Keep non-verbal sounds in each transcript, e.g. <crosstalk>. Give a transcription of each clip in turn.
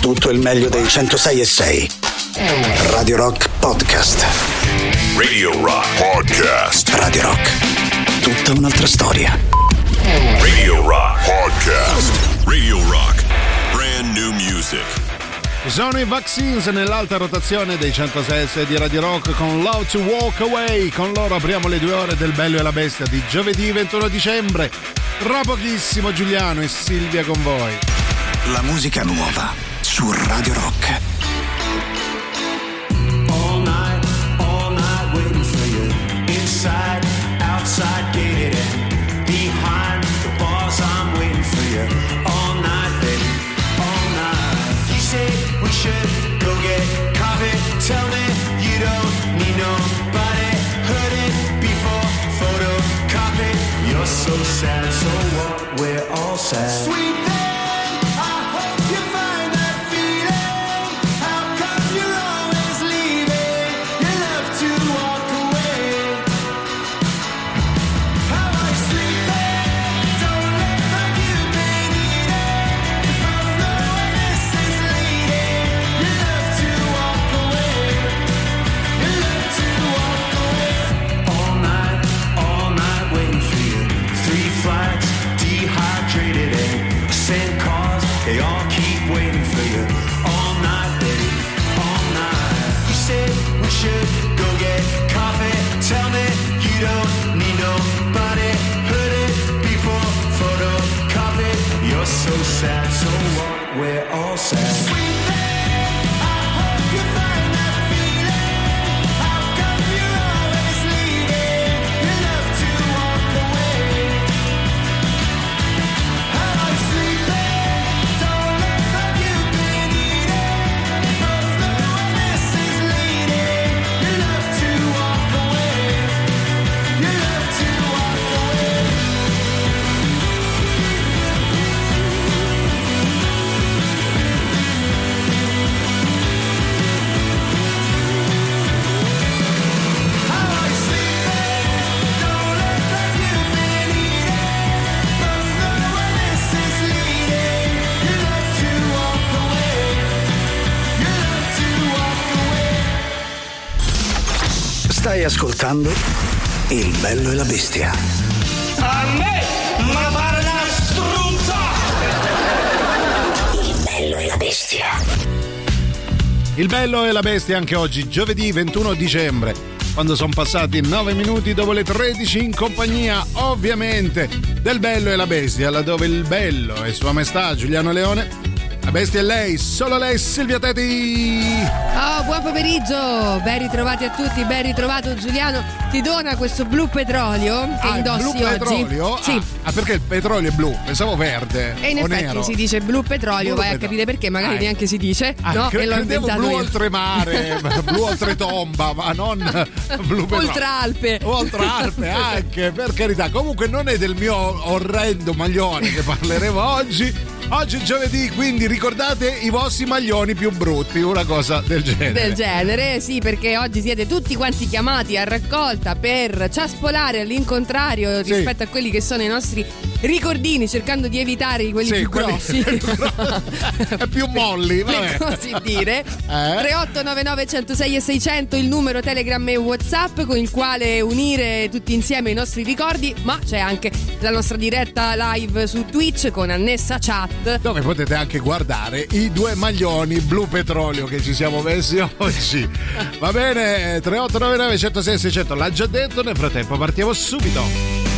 tutto il meglio dei 106 e 6. Radio Rock Podcast. Radio Rock Podcast. Radio Rock. Tutta un'altra storia. Radio Rock Podcast. Radio Rock. Brand new music. Sono i Vaccines nell'alta rotazione dei 106 di Radio Rock con Love to Walk Away. Con loro apriamo le due ore del Bello e la Bestia di giovedì 21 dicembre. Tra pochissimo Giuliano e Silvia con voi. La musica nuova su Radio Rock. All night, all night waiting for you. Inside, outside, gated and behind the bars, I'm waiting for you. All night, baby, all night. You say we should go get coffee. Tell me you don't need nobody. Heard it before, photocopy. You're so sad, so what? We're all sad. Sweet said. Stai ascoltando Il bello e la bestia. A me, ma pare una struzza! Il bello e la bestia. Il bello e la bestia anche oggi, giovedì 21 dicembre, quando sono passati 9 minuti dopo le 13 in compagnia, ovviamente, del bello e la bestia, laddove il bello è Sua Maestà Giuliano Leone, la bestia è lei, solo lei, Silvia Teti. Oh, buon pomeriggio, ben ritrovati a tutti, ben ritrovato Giuliano. Ti dona questo blu petrolio che Ah, indossi blu oggi. petrolio? Sì. Ah, ah, perché il petrolio è blu? Pensavo verde. E in effetti nero. si dice blu petrolio, Blu vai a petro- capire perché, magari Ah, neanche si dice, Ah, no? cre- e l'ho inventato blu io. oltremare, <laughs> blu oltretomba, ma non <laughs> blu petrolio. Oltralpe. Oltralpe anche, per carità. Comunque non è del mio orrendo maglione che parleremo oggi. Oggi è giovedì, quindi ricordate i vostri maglioni più brutti, una cosa del genere. Del genere, sì, perché oggi siete tutti quanti chiamati a raccolta per ciaspolare all'incontrario Sì. rispetto a quelli che sono i nostri ricordini, cercando di evitare quelli Sì, più quelli- grossi. <laughs> È più molli, <laughs> vabbè. per così dire. <laughs> Eh? 3899 106 e 600 il numero Telegram e Whatsapp con il quale unire tutti insieme i nostri ricordi, ma c'è anche la nostra diretta live su Twitch con annessa chat. Dove potete anche guardare i due maglioni blu petrolio che ci siamo messi oggi. Va bene, 3899 106 600 l'ha già detto, nel frattempo partiamo subito.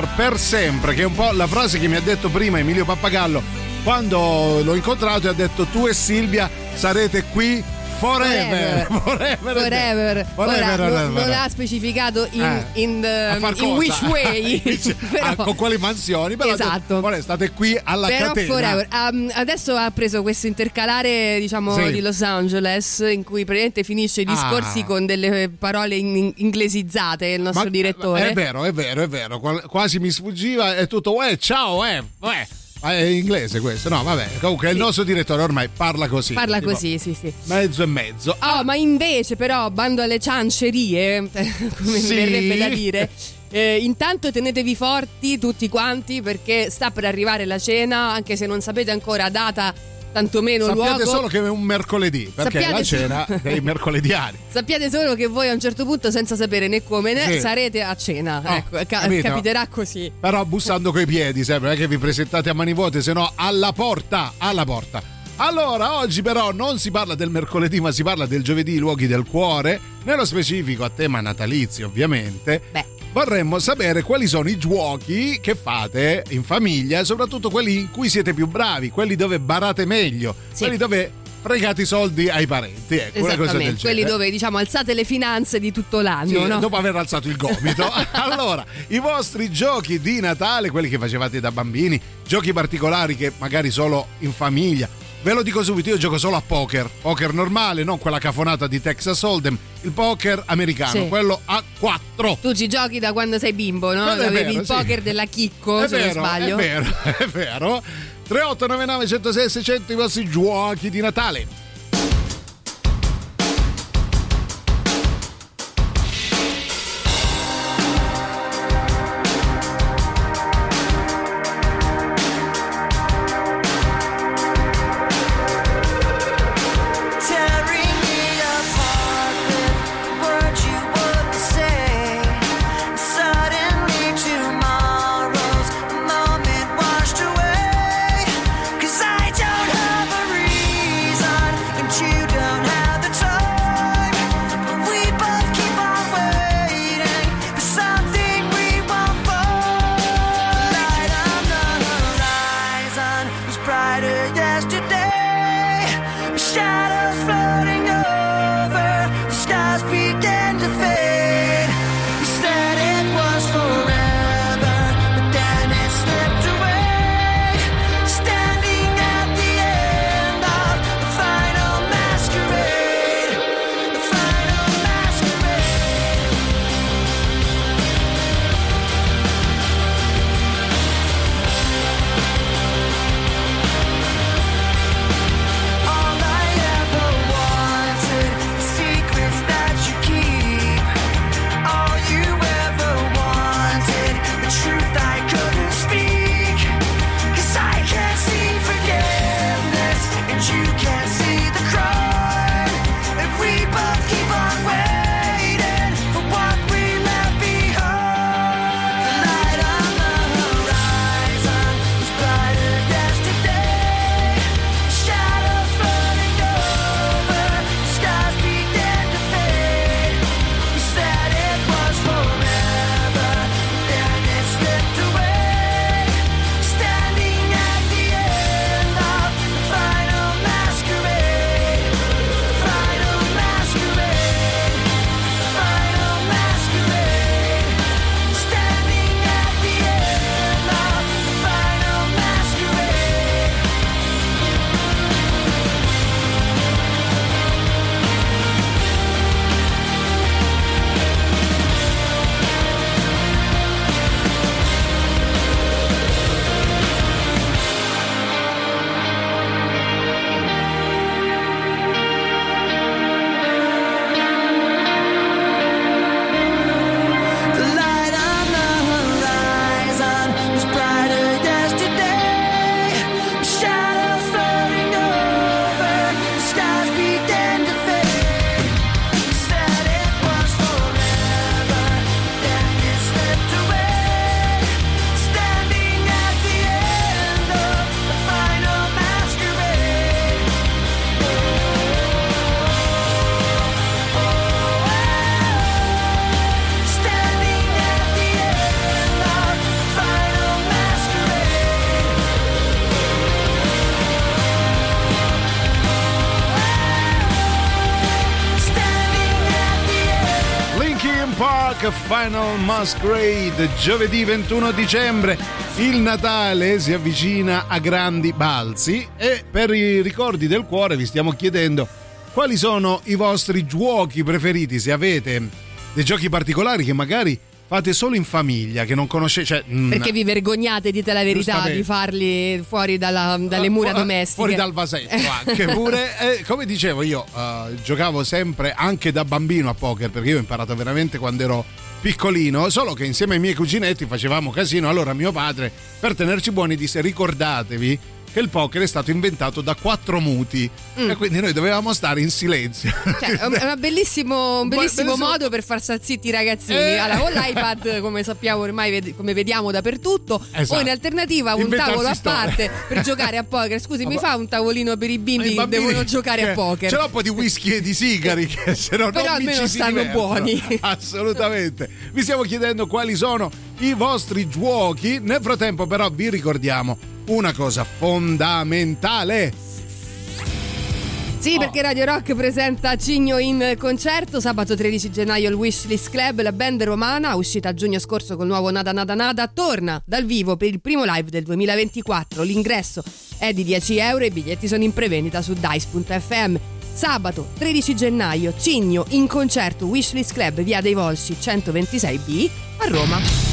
Forever, per sempre, che è un po' la frase che mi ha detto prima Emilio Pappagallo quando l'ho incontrato e ha detto tu e Silvia sarete qui forever. Forever. Forever. Forever, Ora, non, non ha specificato in, Eh. in, far in which way. <laughs> <laughs> Però- ah, con quali mansioni? Però detto, Esatto. "Ora state qui alla Però catena. forever. Um, adesso ha preso questo intercalare, diciamo, Sì. di Los Angeles, in cui praticamente finisce i discorsi Ah. con delle parole in- inglesizzate il nostro Ma- direttore. È vero, è vero, è vero. Quasi mi sfuggiva. È tutto, uè, ciao, eh, uè. Ma È inglese questo? No, vabbè. Comunque il nostro direttore ormai parla così. Parla così, sì, sì. Mezzo e mezzo. Oh, ma invece, però, bando alle ciancerie, <laughs> come Sì. mi verrebbe da dire. eh, intanto tenetevi forti tutti quanti perché sta per arrivare la cena, anche se non sapete ancora data, tantomeno Sappiate luogo. solo che è un mercoledì, perché Sappiate la cena solo- dei <laughs> mercolediani. Sappiate solo che voi a un certo punto, senza sapere né come né, Sì. sarete a cena. Oh, ecco, ca- capiterà così. Però bussando coi piedi, sempre, non è che vi presentate a mani vuote, se no alla porta, alla porta. Allora, oggi però non si parla del mercoledì, ma si parla del giovedì, luoghi del cuore, nello specifico a tema natalizio, ovviamente. Beh. Vorremmo sapere quali sono i giochi che fate in famiglia, soprattutto quelli in cui siete più bravi, quelli dove barate meglio, Sì. quelli dove fregate i soldi ai parenti, ecco, una cosa del Esattamente, quelli genere. dove diciamo alzate le finanze di tutto Sì, l'anno, no? dopo aver alzato il gomito. <laughs> <laughs> allora, i vostri giochi di Natale, quelli che facevate da bambini, giochi particolari che magari solo in famiglia. Ve lo dico subito, io gioco solo a poker. Poker normale, non quella cafonata di Texas Hold'em, il poker americano, Sì. quello a 4. Tu ci giochi da quando sei bimbo, no? Avevi vero, il sì. poker della Chicco, È se non vero, sbaglio. è vero, <laughs> è vero. 3899 106 600 i vostri giochi di Natale. Final Masquerade, giovedì 21 dicembre. Il Natale si avvicina a grandi balzi e per i ricordi del cuore vi stiamo chiedendo quali sono i vostri giochi preferiti, se avete dei giochi particolari che magari fate solo in famiglia, che non conoscete. Cioè, mm, Perché vi vergognate, dite la verità, di farli fuori dalla- dalle Ah, mura fu- domestiche. Fuori dal vasetto <laughs> anche pure. Eh, come dicevo io, eh, giocavo sempre anche da bambino a poker perché io ho imparato veramente quando ero piccolino, solo che insieme ai miei cuginetti facevamo casino. Allora mio padre, per tenerci buoni, disse ricordatevi che il poker è stato inventato da quattro muti e quindi noi dovevamo stare in silenzio. Mm. Cioè, è un bellissimo, un bellissimo bellissimo- modo per far star zitti i ragazzini. Eh. Allora, con l'iPad, come sappiamo ormai, come vediamo dappertutto, Esatto. o in alternativa un Inventarsi tavolo a parte per giocare a poker. Scusi, mi fa un tavolino per i bimbi che devono giocare a poker? Ce l'ho un po' di whisky e di sigari che se no Però non almeno stanno divertono. buoni. Assolutamente. Vi stiamo chiedendo quali sono i vostri giochi. Nel frattempo però vi ricordiamo una cosa fondamentale. Sì, perché Radio Rock presenta Cigno in concerto sabato 13 gennaio al Wishlist Club. La band romana, uscita a giugno scorso col nuovo Nada Nada Nada, torna dal vivo per il primo live del 2024. L'ingresso è di 10 euro e i biglietti sono in prevendita su dice.fm. Sabato 13 gennaio, Cigno in concerto Wishlist Club, via dei Volsci 126B a Roma.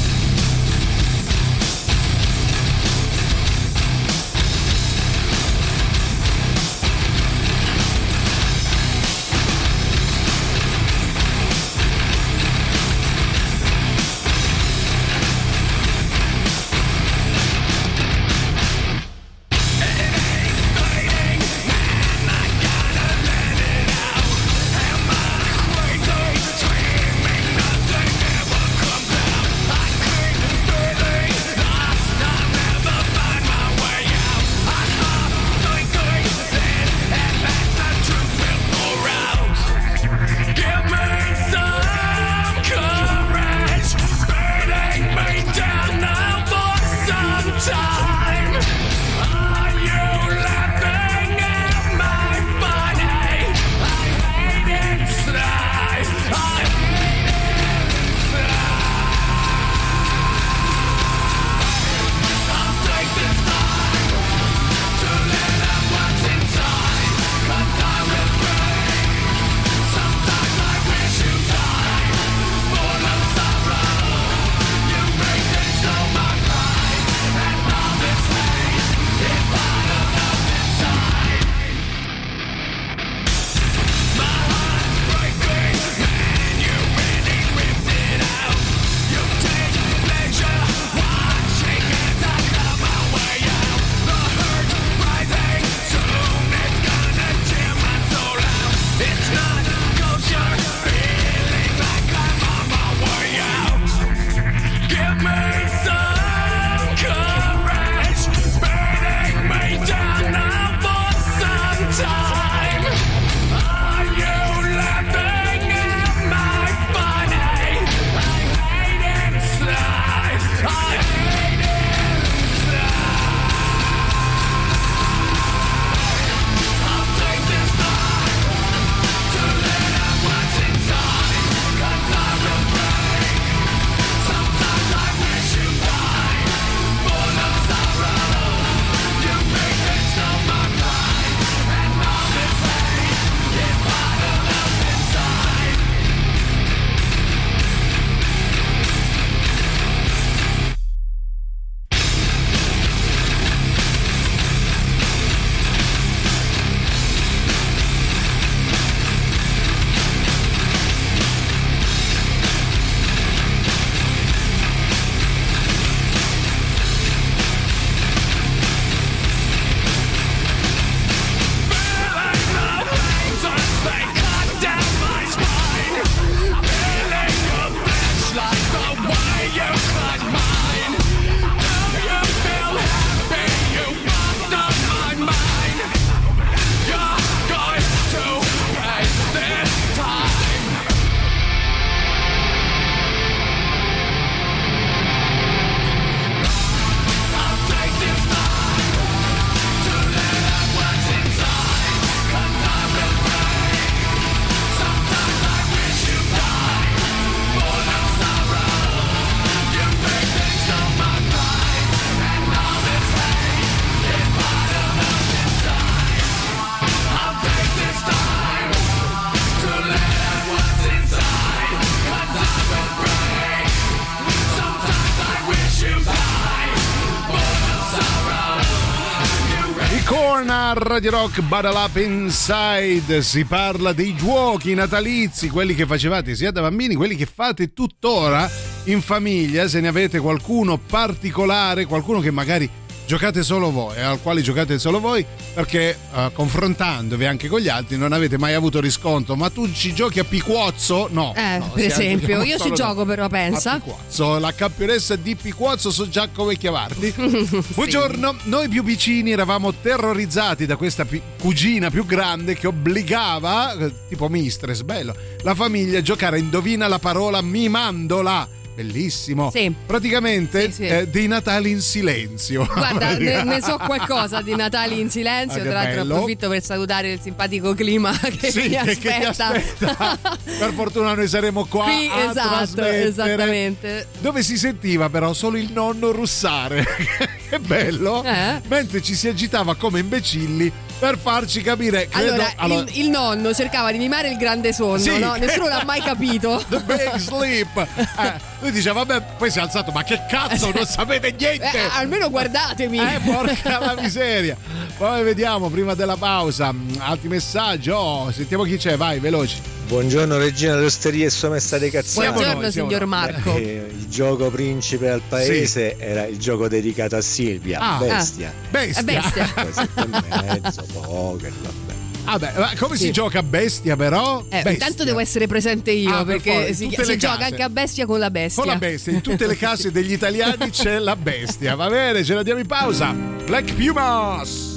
Radio Rock, Battle Up Inside. Si parla dei giochi natalizi, quelli che facevate sia da bambini, quelli che fate tuttora in famiglia. Se ne avete qualcuno particolare, qualcuno che magari giocate solo voi, eh, al quale giocate solo voi, perché eh, confrontandovi anche con gli altri non avete mai avuto riscontro. Ma tu ci giochi a Piquozzo? No. Eh, no, per se esempio, io ci gioco però, a pensa. Piquozzo, la campionessa di Piquozzo so già come chiamarti. <laughs> Buongiorno, noi più piccini eravamo terrorizzati da questa pi- cugina più grande che obbligava, eh, tipo mistress, bello, la famiglia a giocare a indovina la parola mimandola. Bellissimo. Sì. Praticamente Sì, sì. eh, dei Natali in silenzio. <laughs> Guarda, <laughs> ne, ne so qualcosa di Natali in silenzio. Ah, Tra l'altro, bello. approfitto per salutare il simpatico clima che Sì, mi che, che ti aspetta. aspetta. <laughs> per fortuna noi saremo qua Qui, esatto, esattamente. Dove si sentiva però solo il nonno russare. Che bello! <laughs> Eh? Mentre ci si agitava come imbecilli per farci capire. Credo, Allora, allora, il, il nonno cercava di mimare il grande sonno, Sì. no? Nessuno l'ha mai capito. <laughs> The big sleep. <laughs> Eh, lui diceva, vabbè, poi si è alzato, ma che cazzo, non sapete niente. Eh, almeno guardatemi. Eh, porca la miseria. Poi vediamo prima della pausa. mm, Altri messaggi. Oh, sentiamo chi c'è, vai, veloci. Buongiorno regina dell'osteria e sua maestà dei cazzati. Siamo Buongiorno, noi, signor noi. Marco. Eh, il gioco principe al paese era il gioco dedicato a Silvia, Ah. bestia. Bestia. Eh, bestia. Poi sette e mezzo, poker, vabbè. Vabbè, ma come si gioca a bestia però? Eh, Bestia. intanto devo essere presente io Ah, per perché in si, tutte si le gioca anche a bestia con la bestia. Con la bestia, in tutte le case degli italiani c'è la bestia. Va bene, ce la diamo in pausa. Black Pumas.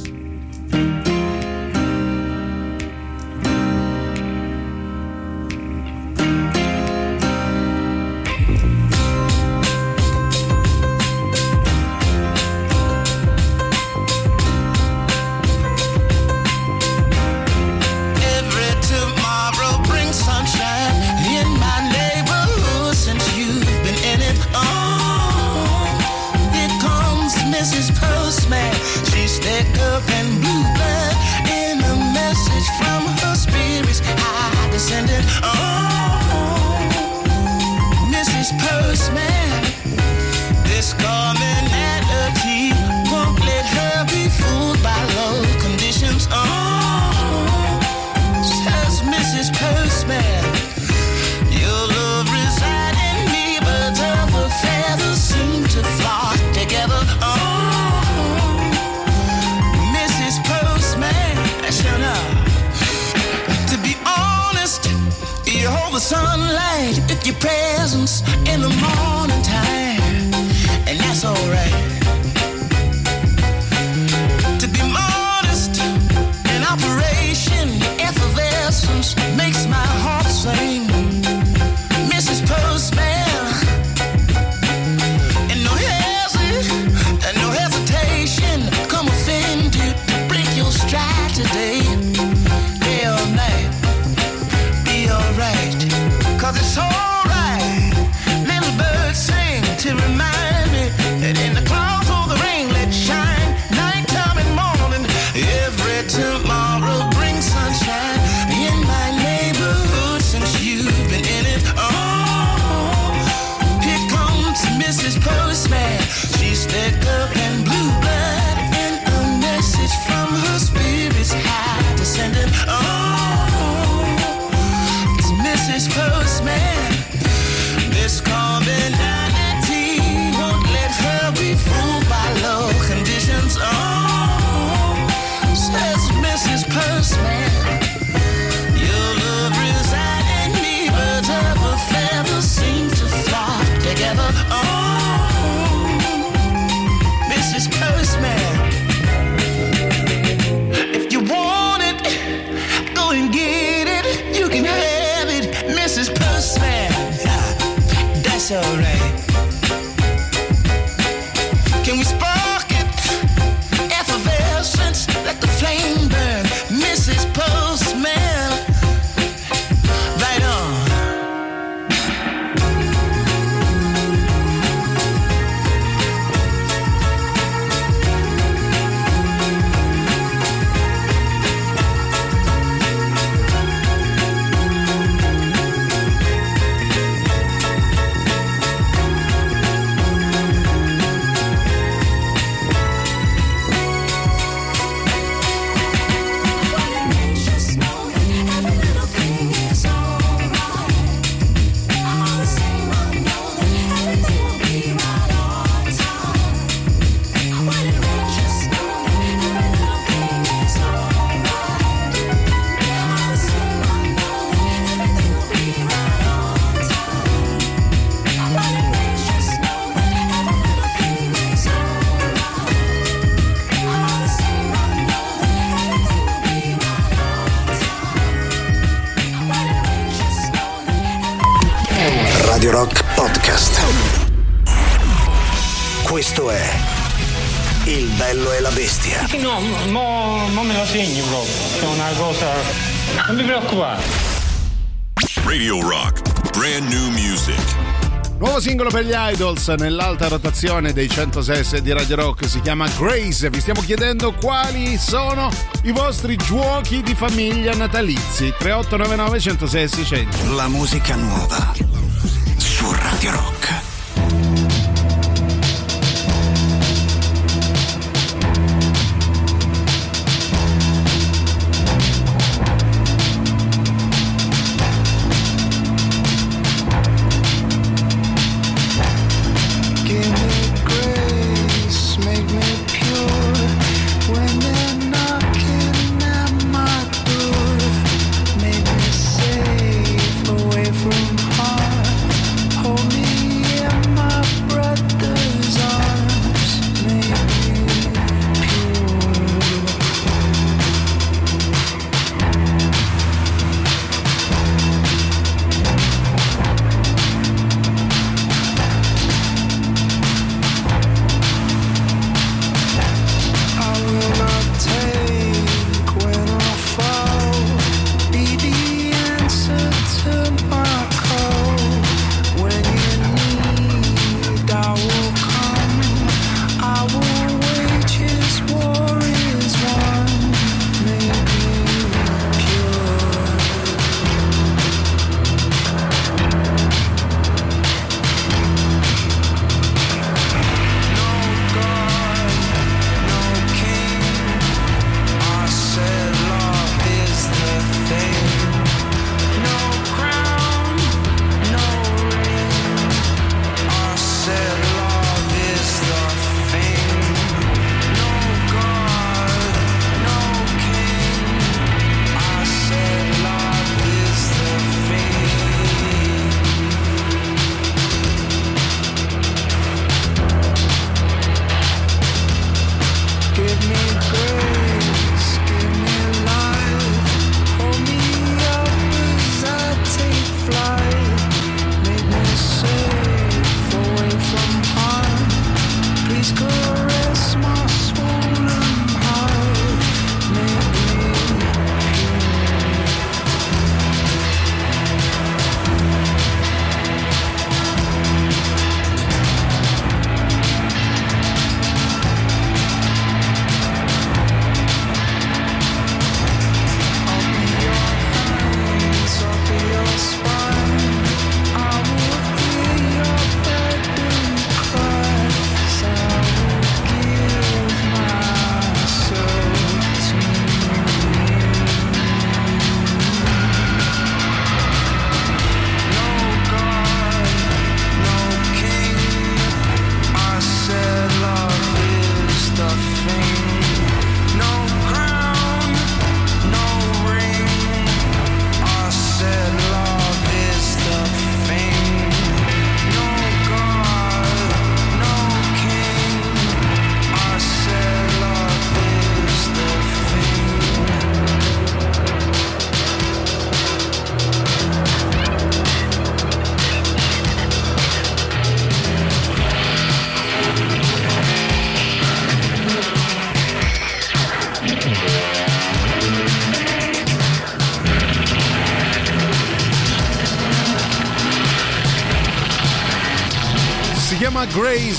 Idols nell'alta rotazione dei 106 di Radio Rock si chiama Grace. Vi stiamo chiedendo quali sono i vostri giochi di famiglia natalizi. 3899 106 600. La musica nuova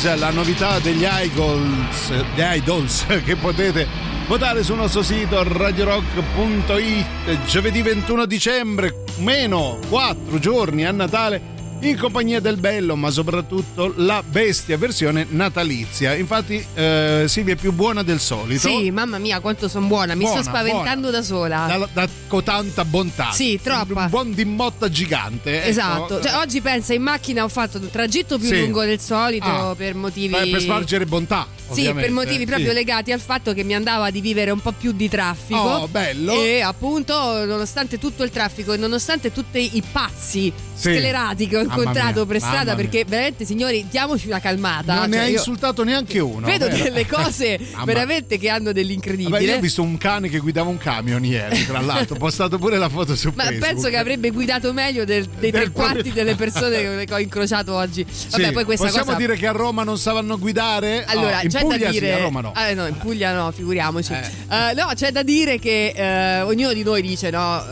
Grace, la novità degli Idols, degli Idols <laughs> che potete votare sul nostro sito radiorock.it giovedì 21 dicembre, meno 4 giorni a Natale in compagnia del bello, ma soprattutto la bestia versione natalizia. Infatti eh, Silvia è più buona del solito. Sì, mamma mia, quanto sono buona. Mi Buona, sto spaventando da sola. Da, da- con tanta bontà. Sì, troppa. Un buon dimmotta gigante. ecco. Esatto, cioè, oggi pensa in macchina ho fatto un tragitto più Sì. lungo del solito Ah. per motivi per spargere bontà. Sì, per motivi proprio Sì. legati al fatto che mi andava di vivere un po' più di traffico. Oh, bello. E appunto, nonostante tutto il traffico e nonostante tutti i pazzi Sì. scelerati che ho incontrato mia, per strada perché veramente signori diamoci una calmata. Non ne Cioè, ha io insultato neanche uno. Vedo vero? delle <laughs> cose veramente che hanno Vabbè, dell'incredibile. io ho visto un cane che guidava un camion ieri, tra l'altro. Ho postato pure la foto su <laughs> Ma Facebook. penso che avrebbe guidato meglio del- dei Del tre quarti proprio- delle persone <laughs> che ho incrociato oggi. Vabbè, Sì, poi questa possiamo cosa. dire che a Roma non sanno guidare? Allora, in c'è Puglia da dire. sì, a Roma no. Ah, no, in Puglia no, figuriamoci. Eh. Eh, no, c'è da dire che eh, ognuno di noi dice: no,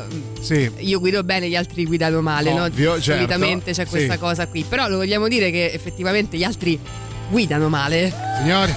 Sì. io guido bene, gli altri guidano male. no? Ovvio, certo. Solitamente c'è questa cosa qui. Però lo vogliamo dire che effettivamente gli altri guidano male. Signori,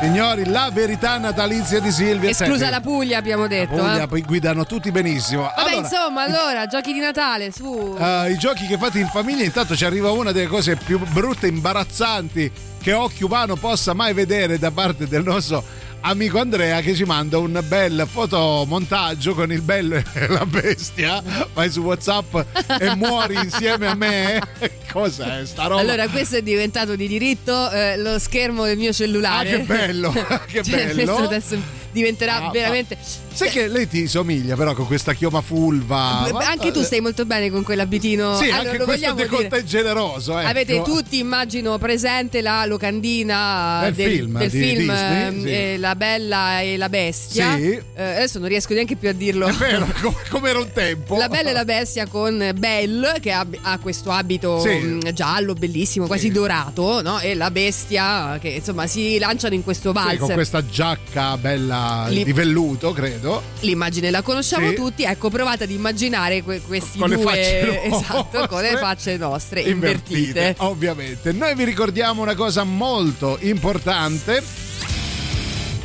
signori, la verità natalizia di Silvia. Esclusa Senti, la Puglia, abbiamo detto. Puglia, eh. poi guidano tutti benissimo. Vabbè, Allora, insomma, allora, giochi di Natale, su. eh, i giochi che fate in famiglia, intanto ci arriva una delle cose più brutte imbarazzanti che occhio umano possa mai vedere da parte del nostro amico Andrea che ci manda un bel fotomontaggio con il bello e <laughs> la bestia. Vai su WhatsApp e muori insieme a me. <laughs> Cos'è sta roba? Allora, questo è diventato di diritto eh, lo schermo del mio cellulare. Ah, che bello, <laughs> che Cioè, bello. Adesso diventerà Ah, veramente. Sai che lei ti somiglia però con questa chioma fulva. Anche tu stai molto bene con quell'abitino. Sì, Allora, anche questo dire. è generoso. Ecco. Avete tutti, immagino, presente la locandina Del del, film del di film, Disney, ehm, sì. eh, La Bella e la Bestia. Sì. Eh, adesso non riesco neanche più a dirlo. È vero, <laughs> come, come era un tempo. La Bella e la Bestia con Belle che ha, ha questo abito Sì. mh, giallo, bellissimo, quasi dorato, no? E la bestia che insomma si lanciano in questo Sì, valzer. con questa giacca bella Li- di velluto, credo. L'immagine la conosciamo Sì. tutti, ecco provate ad immaginare que- questi Con le due facce <laughs> esatto, con le facce nostre invertite. Ovviamente. Noi vi ricordiamo una cosa molto importante.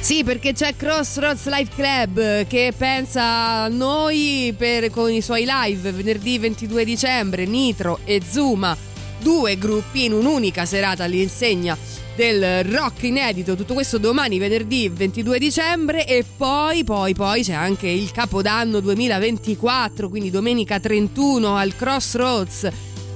Sì, perché c'è Crossroads Live Club che pensa a noi per- con i suoi live venerdì 22 dicembre, Nitro e Zuma, due gruppi in un'unica serata all'insegna del rock inedito, tutto questo domani venerdì 22 dicembre e poi poi poi c'è anche il Capodanno 2024, quindi domenica 31 al Crossroads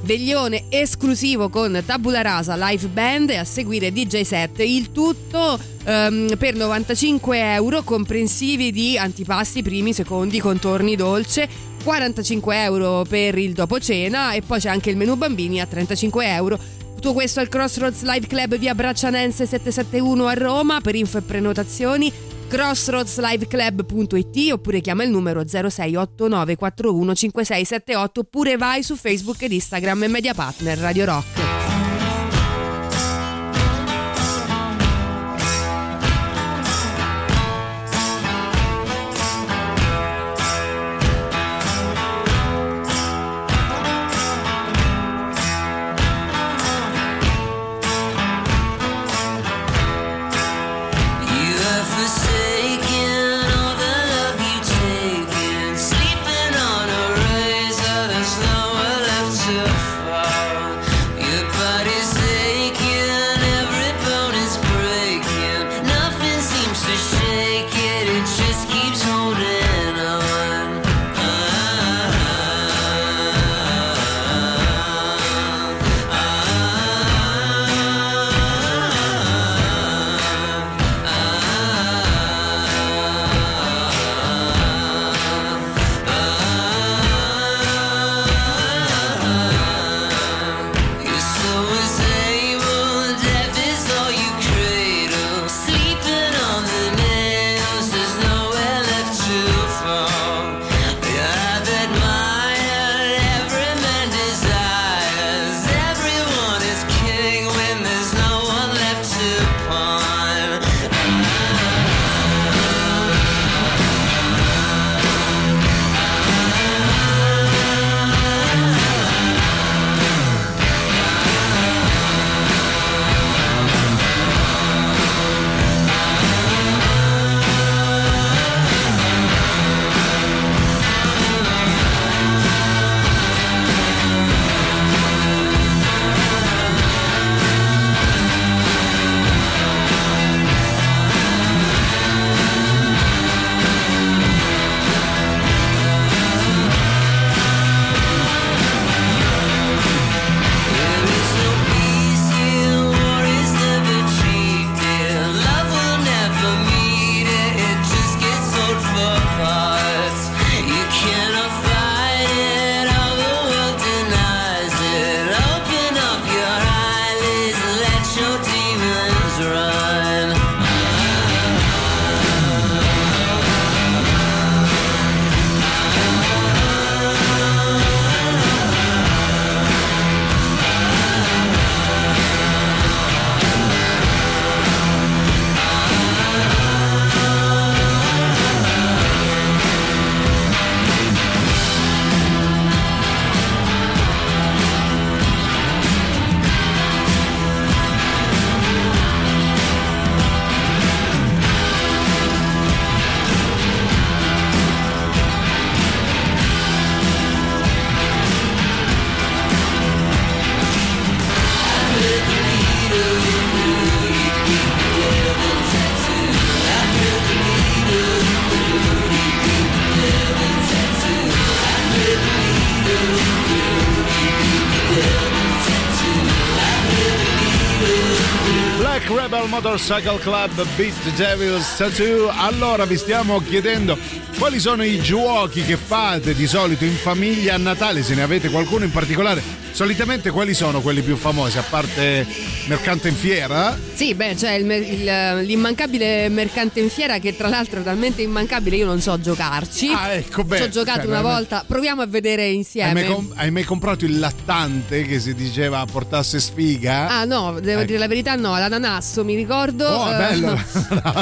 veglione esclusivo con Tabula Rasa live band e a seguire DJ set. Il tutto ehm, per 95 euro comprensivi di antipasti primi secondi contorni dolce 45 euro per il dopo cena e poi c'è anche il menù bambini a 35 euro. Tutto questo al Crossroads Live Club via Braccianense 771 a Roma per info e prenotazioni crossroadsliveclub.it oppure chiama il numero 0689415678 oppure vai su Facebook ed Instagram e Media Partner Radio Rock. Black Rebel Motorcycle Club Beat Devil's Tattoo. Allora vi stiamo chiedendo quali sono i giochi che fate di solito in famiglia a Natale, se ne avete qualcuno in particolare. Solitamente quali sono quelli più famosi, a parte Mercante in Fiera? Sì, beh, c'è il- l'immancabile mercante in fiera che tra l'altro è talmente immancabile io non so giocarci. Ah, ecco, beh, Ci ho giocato cioè, una volta, proviamo a vedere Hai insieme. mai, com- hai mai comprato il lattante che si diceva portasse sfiga? Ah no, devo Ecco. dire la verità, no, l'ananasso mi ricordo. Oh, eh, bello,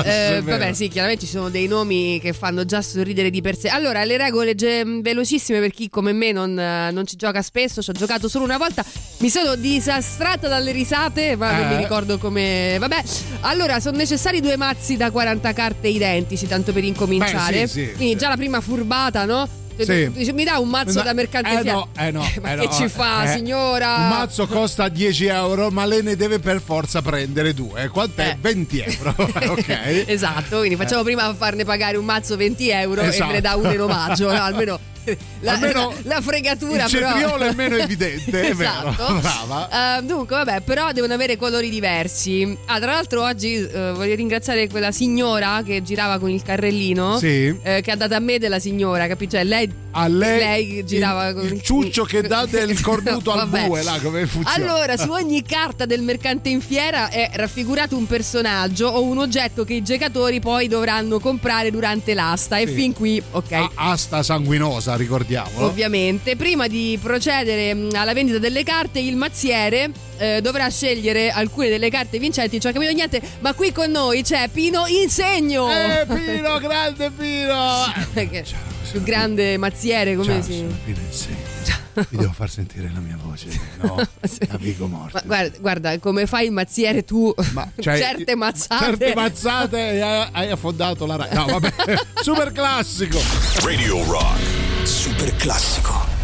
eh, vero. vabbè, sì, chiaramente ci sono dei nomi che fanno già sorridere di per sé. Allora, le regole ge- velocissime per chi come me non, eh, non ci gioca spesso, ci ho giocato solo una volta. Mi sono disastrata dalle risate, ma non Eh. mi ricordo come. Vabbè, allora sono necessari due mazzi da 40 carte identici, tanto per incominciare. Beh, sì, sì, Quindi già la prima furbata, no? Cioè, Sì. mi dà un mazzo No, da mercante eh no, eh no, <laughs> ma eh che no, ci fa, eh. signora? Un mazzo costa 10 euro, ma lei ne deve per forza prendere due. Quant'è? Eh. 20 euro. <laughs> ok. esatto, quindi facciamo prima farne pagare un mazzo 20 euro e Esatto. me ne dà uno in omaggio, <laughs> no? almeno. <laughs> La, Almeno <laughs> la fregatura il però cetriolo è meno evidente, è <laughs> vero. esatto. Brava. Eh, dunque vabbè però devono avere colori diversi ah tra l'altro oggi eh, voglio ringraziare quella signora che girava con il carrellino Sì. eh, che ha dato a me della signora capito? Cioè lei A lei, girava il, con il ciuccio che dà del cornuto al Vabbè. bue, là come funziona? Allora, su ogni carta del mercante in fiera è raffigurato un personaggio o un oggetto che i giocatori poi dovranno comprare durante l'asta. E Sì. fin qui, ok. A- asta sanguinosa, ricordiamolo. Ovviamente, prima di procedere mh, alla vendita delle carte, il mazziere eh, dovrà scegliere alcune delle carte vincenti. Cioè, capito niente, ma qui con noi c'è Pino Insegno. Eh, <laughs> Pino, grande Pino! Più grande mazziere, come Ciao, si. sono Pino Insegno. Vi devo far sentire la mia voce, no? <laughs> Sì. Ma morte. guarda, guarda, come fai il mazziere tu? Ma, cioè, certe mazzate. Certe mazzate hai, hai affondato la Rai. No, vabbè, <laughs> super classico. Radio Rock. Super classico.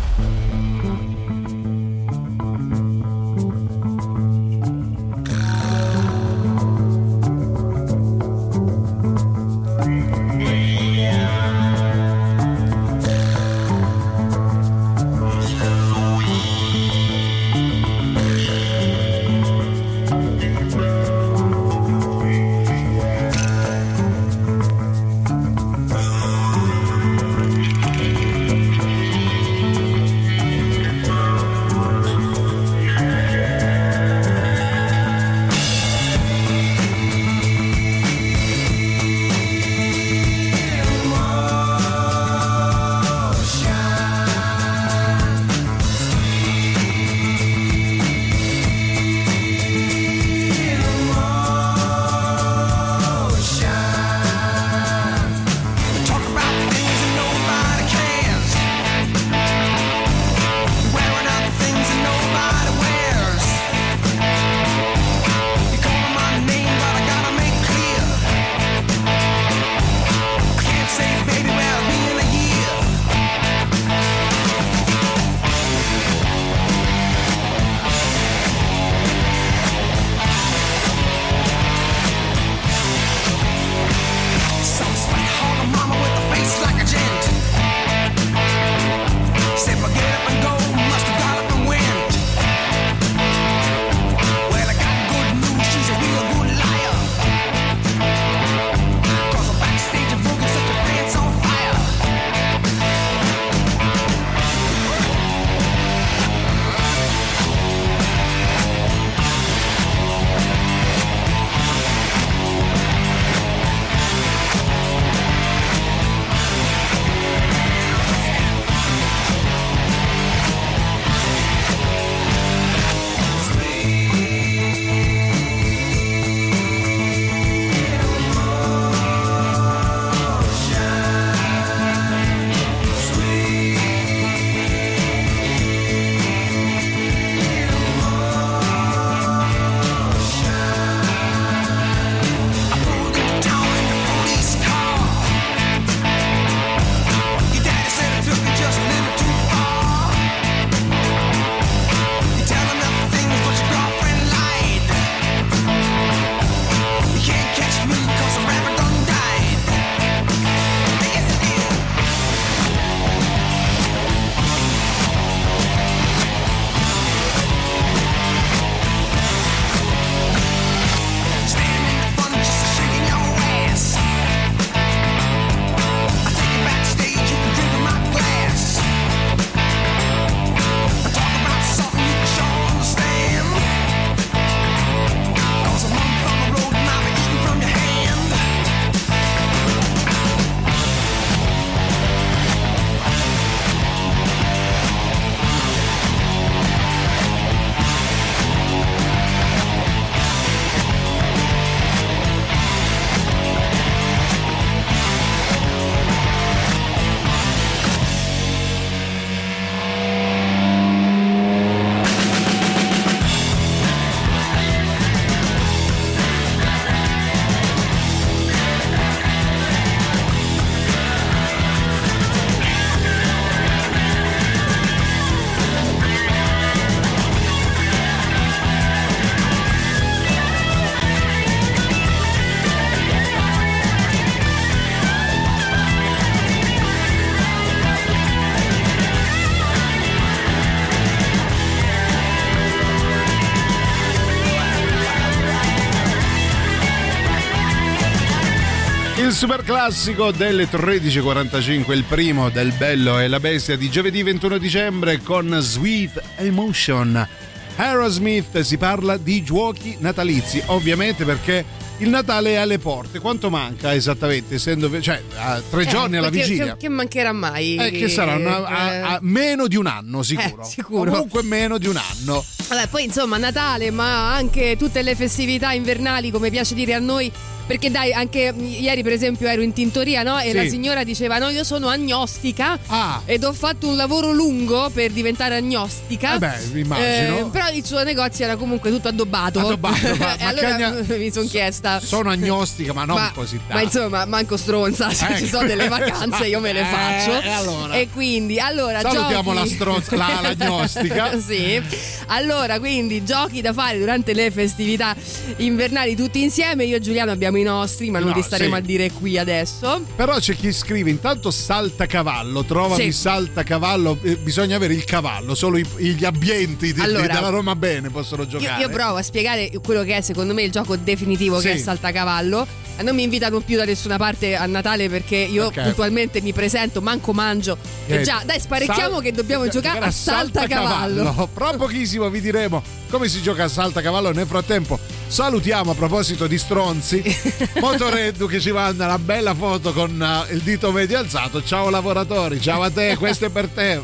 Il super classico delle 13.45, il primo del Bello e la Bestia di giovedì 21 dicembre con Sweet Emotion. Aerosmith si parla di giochi natalizi, ovviamente perché il Natale è alle porte. Quanto manca esattamente? Essendo, cioè, a tre Eh, giorni alla vigilia. Che, che mancherà mai? Eh, che saranno a, a- Eh, a meno di un anno sicuro. Eh, sicuro. Comunque meno di un anno. Vabbè, poi insomma Natale, ma anche tutte le festività invernali, come piace dire a noi. Perché dai, anche ieri per esempio ero in tintoria, no? E Sì. la signora diceva: No, io sono agnostica Ah. ed ho fatto un lavoro lungo per diventare agnostica. Eh beh, immagino. Eh, però il suo negozio era comunque tutto addobbato. Addobbato, ma- <laughs> e allora agna- mi sono chiesta. Sono agnostica, ma non ma, così tanto. ma insomma, manco stronza, se Ecco. ci sono delle vacanze io me le <laughs> Eh, faccio. e allora? E quindi, allora, Salutiamo giochi- la stronza- la- l'agnostica. <laughs> sì. Allora, quindi giochi da fare durante le festività invernali tutti insieme. Io e Giuliano abbiamo i nostri, ma non No, li staremo sì. a dire qui adesso. Però c'è chi scrive intanto saltacavallo, trovami Sì. saltacavallo, eh, bisogna avere il cavallo, solo i- gli ambienti di- Allora, della Roma bene possono Io, giocare. io provo a spiegare quello che è secondo me il gioco definitivo che Sì. è Saltacavallo. E Non mi invitano più da nessuna parte a Natale perché io Ok. puntualmente mi presento, manco mangio. E Eh, già, dai, sparecchiamo sal- che dobbiamo <laughs> giocare a Saltacavallo. <laughs> Fra pochissimo vi diremo come si gioca a saltacavallo. Nel frattempo salutiamo a proposito di stronzi <laughs> Motoreddu che ci manda una bella foto con eh, il dito medio alzato. Ciao lavoratori, ciao a te, questo è per te.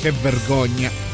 Che vergogna.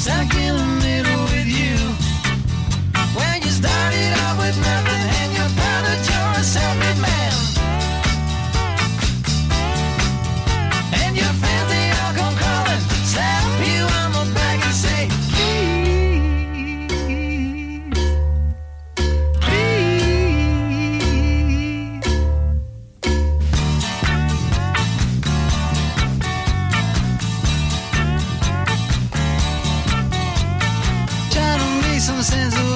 stuck in the middle with you. When you started out with nothing and you found a some sense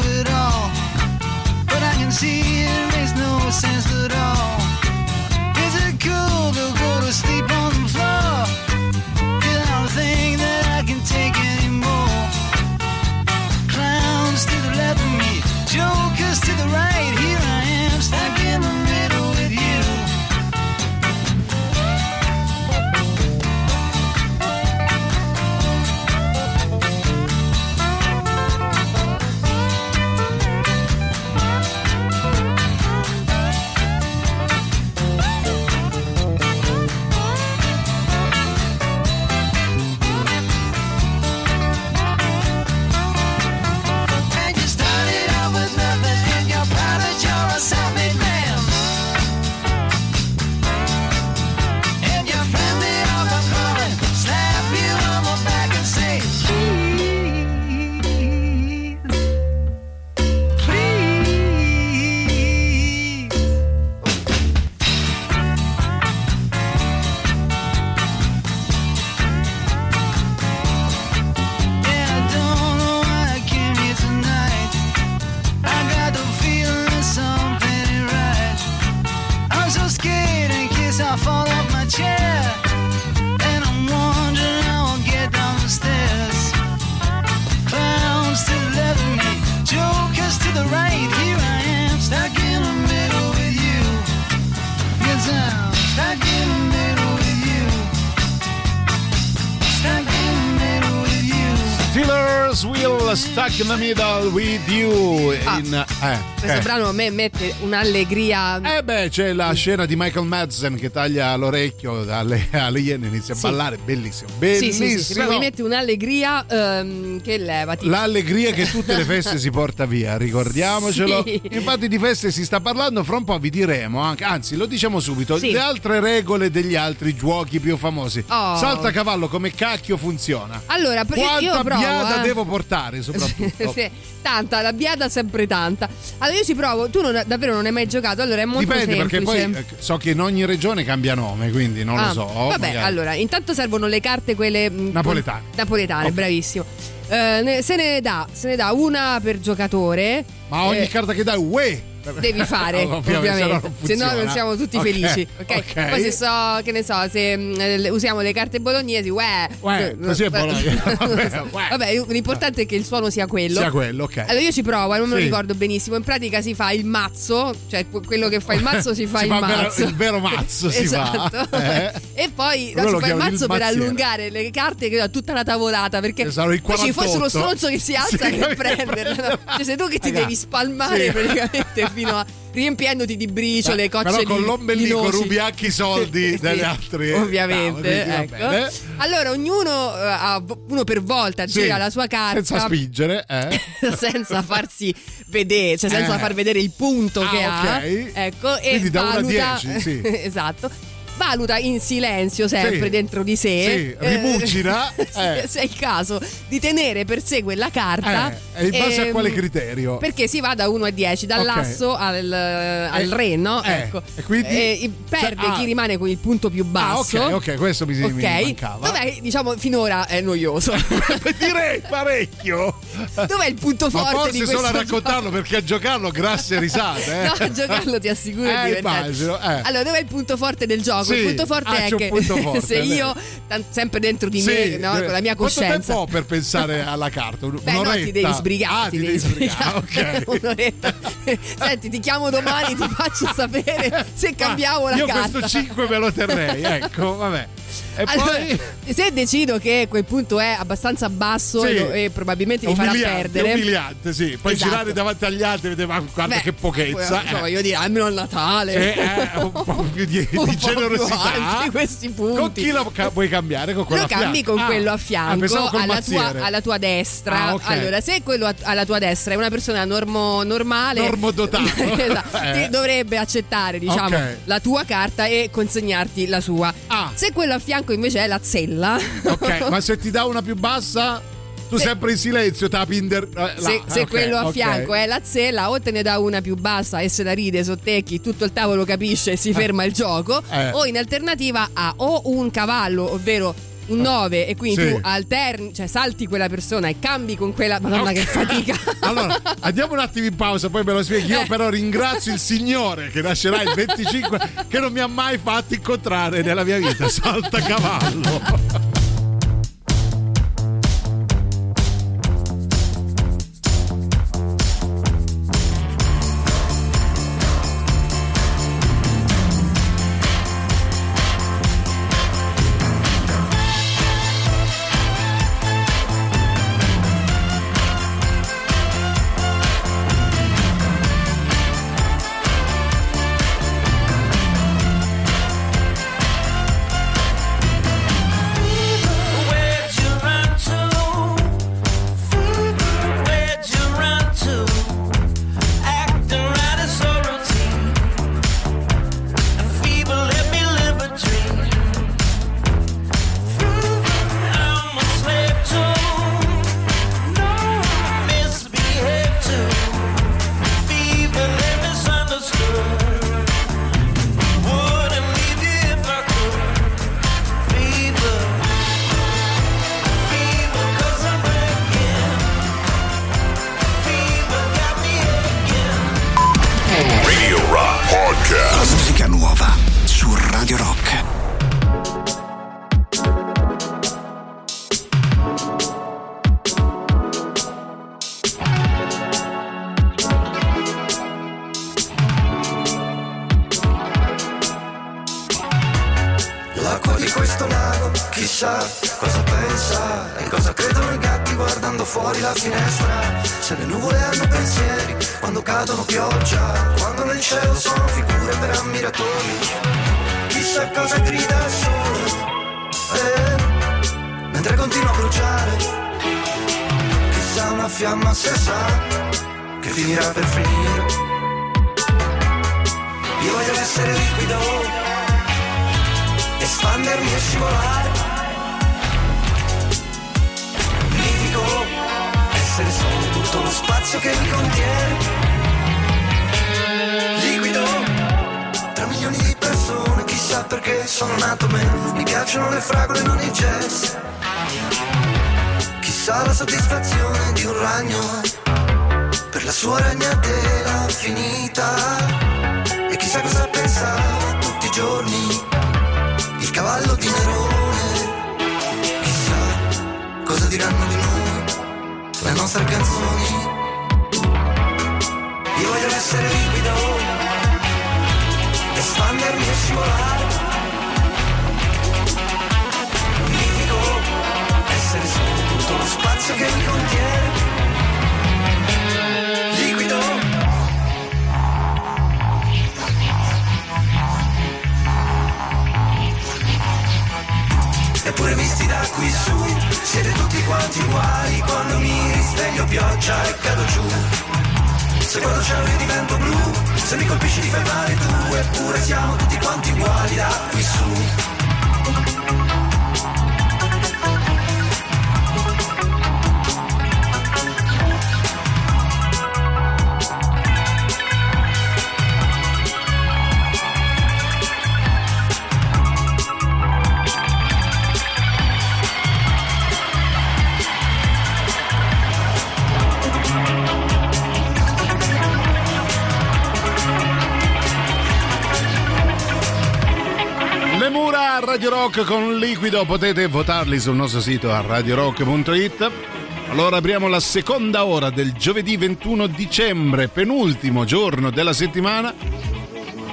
In, eh, Questo eh. brano a me mette un'allegria. Eh beh, c'è la scena di Michael Madsen che taglia l'orecchio alle, alle iene e inizia a Sì. ballare, bellissimo, Sì, bellissimo. sì, sì, sì, proprio mi mette un'allegria ehm, che levati. L'allegria che tutte le <laughs> feste si porta via, ricordiamocelo. Sì. Infatti di feste si sta parlando, fra un po' vi diremo anche, anzi lo diciamo subito, Sì. le altre regole degli altri giochi più famosi. Oh. Salta cavallo come cacchio funziona? Allora, pr- io Quanta provo. biada eh. devo portare soprattutto? <laughs> Sì, tanta, la biada sempre tanta. Allora io ci provo, tu non- davvero non hai mai giocato, allora è molto Dipende semplice. perché poi eh, so che in ogni regione cambia nome, quindi non Ah, lo so. Vabbè, magari. allora, intanto servono le carte quelle mh, Napoletane. Napoletane, Ok. bravissimo. Eh, se ne dà, se ne dà una per giocatore. Ma ogni Eh, carta che dai, uè! Devi <laughs> fare, Ovviamente, ovviamente, se no non se siamo tutti Ok, felici. ok? ok. Poi se so, che ne so, se mm, eh, usiamo le carte bolognesi, uè. Uè, così è Bologna. <laughs> Vabbè, uè. Vabbè, l'importante è che il suono sia quello. Sia quello, ok. Allora io ci provo, non me lo Sì. ricordo benissimo. In pratica si fa il mazzo, cioè que- quello che fa il mazzo si <laughs> fa Si il fa mazzo. il vero mazzo si fa. esatto. Eh. E poi no, si fa il chiamano il mazzo per allungare le carte che ho tutta la tavolata perché poi ci fosse uno 48. stronzo che si alza Sì, capito? prenderla. no? Cioè sei tu che ti Raga, devi spalmare sì. praticamente fino a riempiendoti di briciole, cocce Però con l'ombelico di rubi anche i soldi <laughs> Sì, degli altri. Ovviamente, tavoli, quindi va ecco. Allora, ognuno eh, ha- uno per volta Sì, gira la sua carta Senza spingere, eh. <laughs> senza farsi vedere, cioè senza Eh. far vedere il punto Ah, che ha. ok. Ecco, e Quindi da uno a valuta, 10, sì. <laughs> esatto. Valuta in silenzio sempre Sì. dentro di sé. Sì, rimucina, Eh, <laughs> eh. Se è il caso di tenere per sé quella carta. Eh, e in base a ehm, quale criterio? Perché si va da 1 a 10, Ok. dall'asso al, al Eh, re, no? eh, ecco. e quindi? Eh, perde Cioè, ah. chi rimane con il punto più Ah, basso. ok, ok, questo mi, mi Ok, mancava. Dov'è, diciamo, finora è noioso. <laughs> Direi parecchio. Dov'è il punto Ma forte di forse questo solo a gioco? raccontarlo perché a giocarlo grazie risate. <laughs> Eh. No, a giocarlo ti assicuro è Eh, divertente. immagino, eh. Allora, dov'è il punto forte del gioco? Sì. Il punto forte Ah, è che <laughs> forte, se vero. io, sempre dentro di Sì, me, no, deve- con la mia Quanto coscienza. tempo ho per pensare <laughs> alla carta? Un- Beh, no, un'oretta? ti devi sbrigare. Ah, ti devi sbrigare, ok. <laughs> Un'oretta. Senti, ti chiamo domani, ti faccio sapere se cambiamo la Io carta. questo 5 me lo terrei, ecco, vabbè. E Allora, poi se decido che quel punto è abbastanza basso Sì. e, e probabilmente mi farà perdere. è umiliante, sì. Poi Esatto. girare davanti agli altri e vedere, ma guarda Beh, che pochezza. poi, cioè, eh. voglio dire, almeno il Natale. Eh, eh, un po' più di, <laughs> Un di generosità. questi punti. Con chi lo ca- vuoi cambiare? Con quello lo a fianco? cambi con Ah, quello a ah, fianco col alla, tua, alla tua destra. Ah, ok. Allora, se quello a- alla tua destra è una persona normo- normale, Normodotato. <laughs> esatto, <laughs> Eh. dovrebbe accettare, diciamo, Ok. la tua carta e consegnarti la sua. Ah. Se quello a fianco invece è la zella, Ok, <laughs> ma se ti dà una più bassa, tu sempre in silenzio tapi in der- eh, se, se Ok, quello a fianco è la zella, o te ne dà una più bassa e se la ride, sottecchi, tutto il tavolo capisce e si ferma il gioco, Eh. o in alternativa ha o un cavallo, ovvero un 9 e quindi Sì. tu alterni, cioè salti quella persona e cambi con quella Madonna che Ok. fatica. <laughs> Allora, andiamo un attimo in pausa, poi me lo spieghi. Io Eh. però ringrazio il Signore che nascerà il 25 che non mi ha mai fatto incontrare nella mia vita. Salta cavallo. Rock con liquido potete votarli sul nostro sito a radiorock.it. Allora apriamo la seconda ora del giovedì 21 dicembre, penultimo giorno della settimana.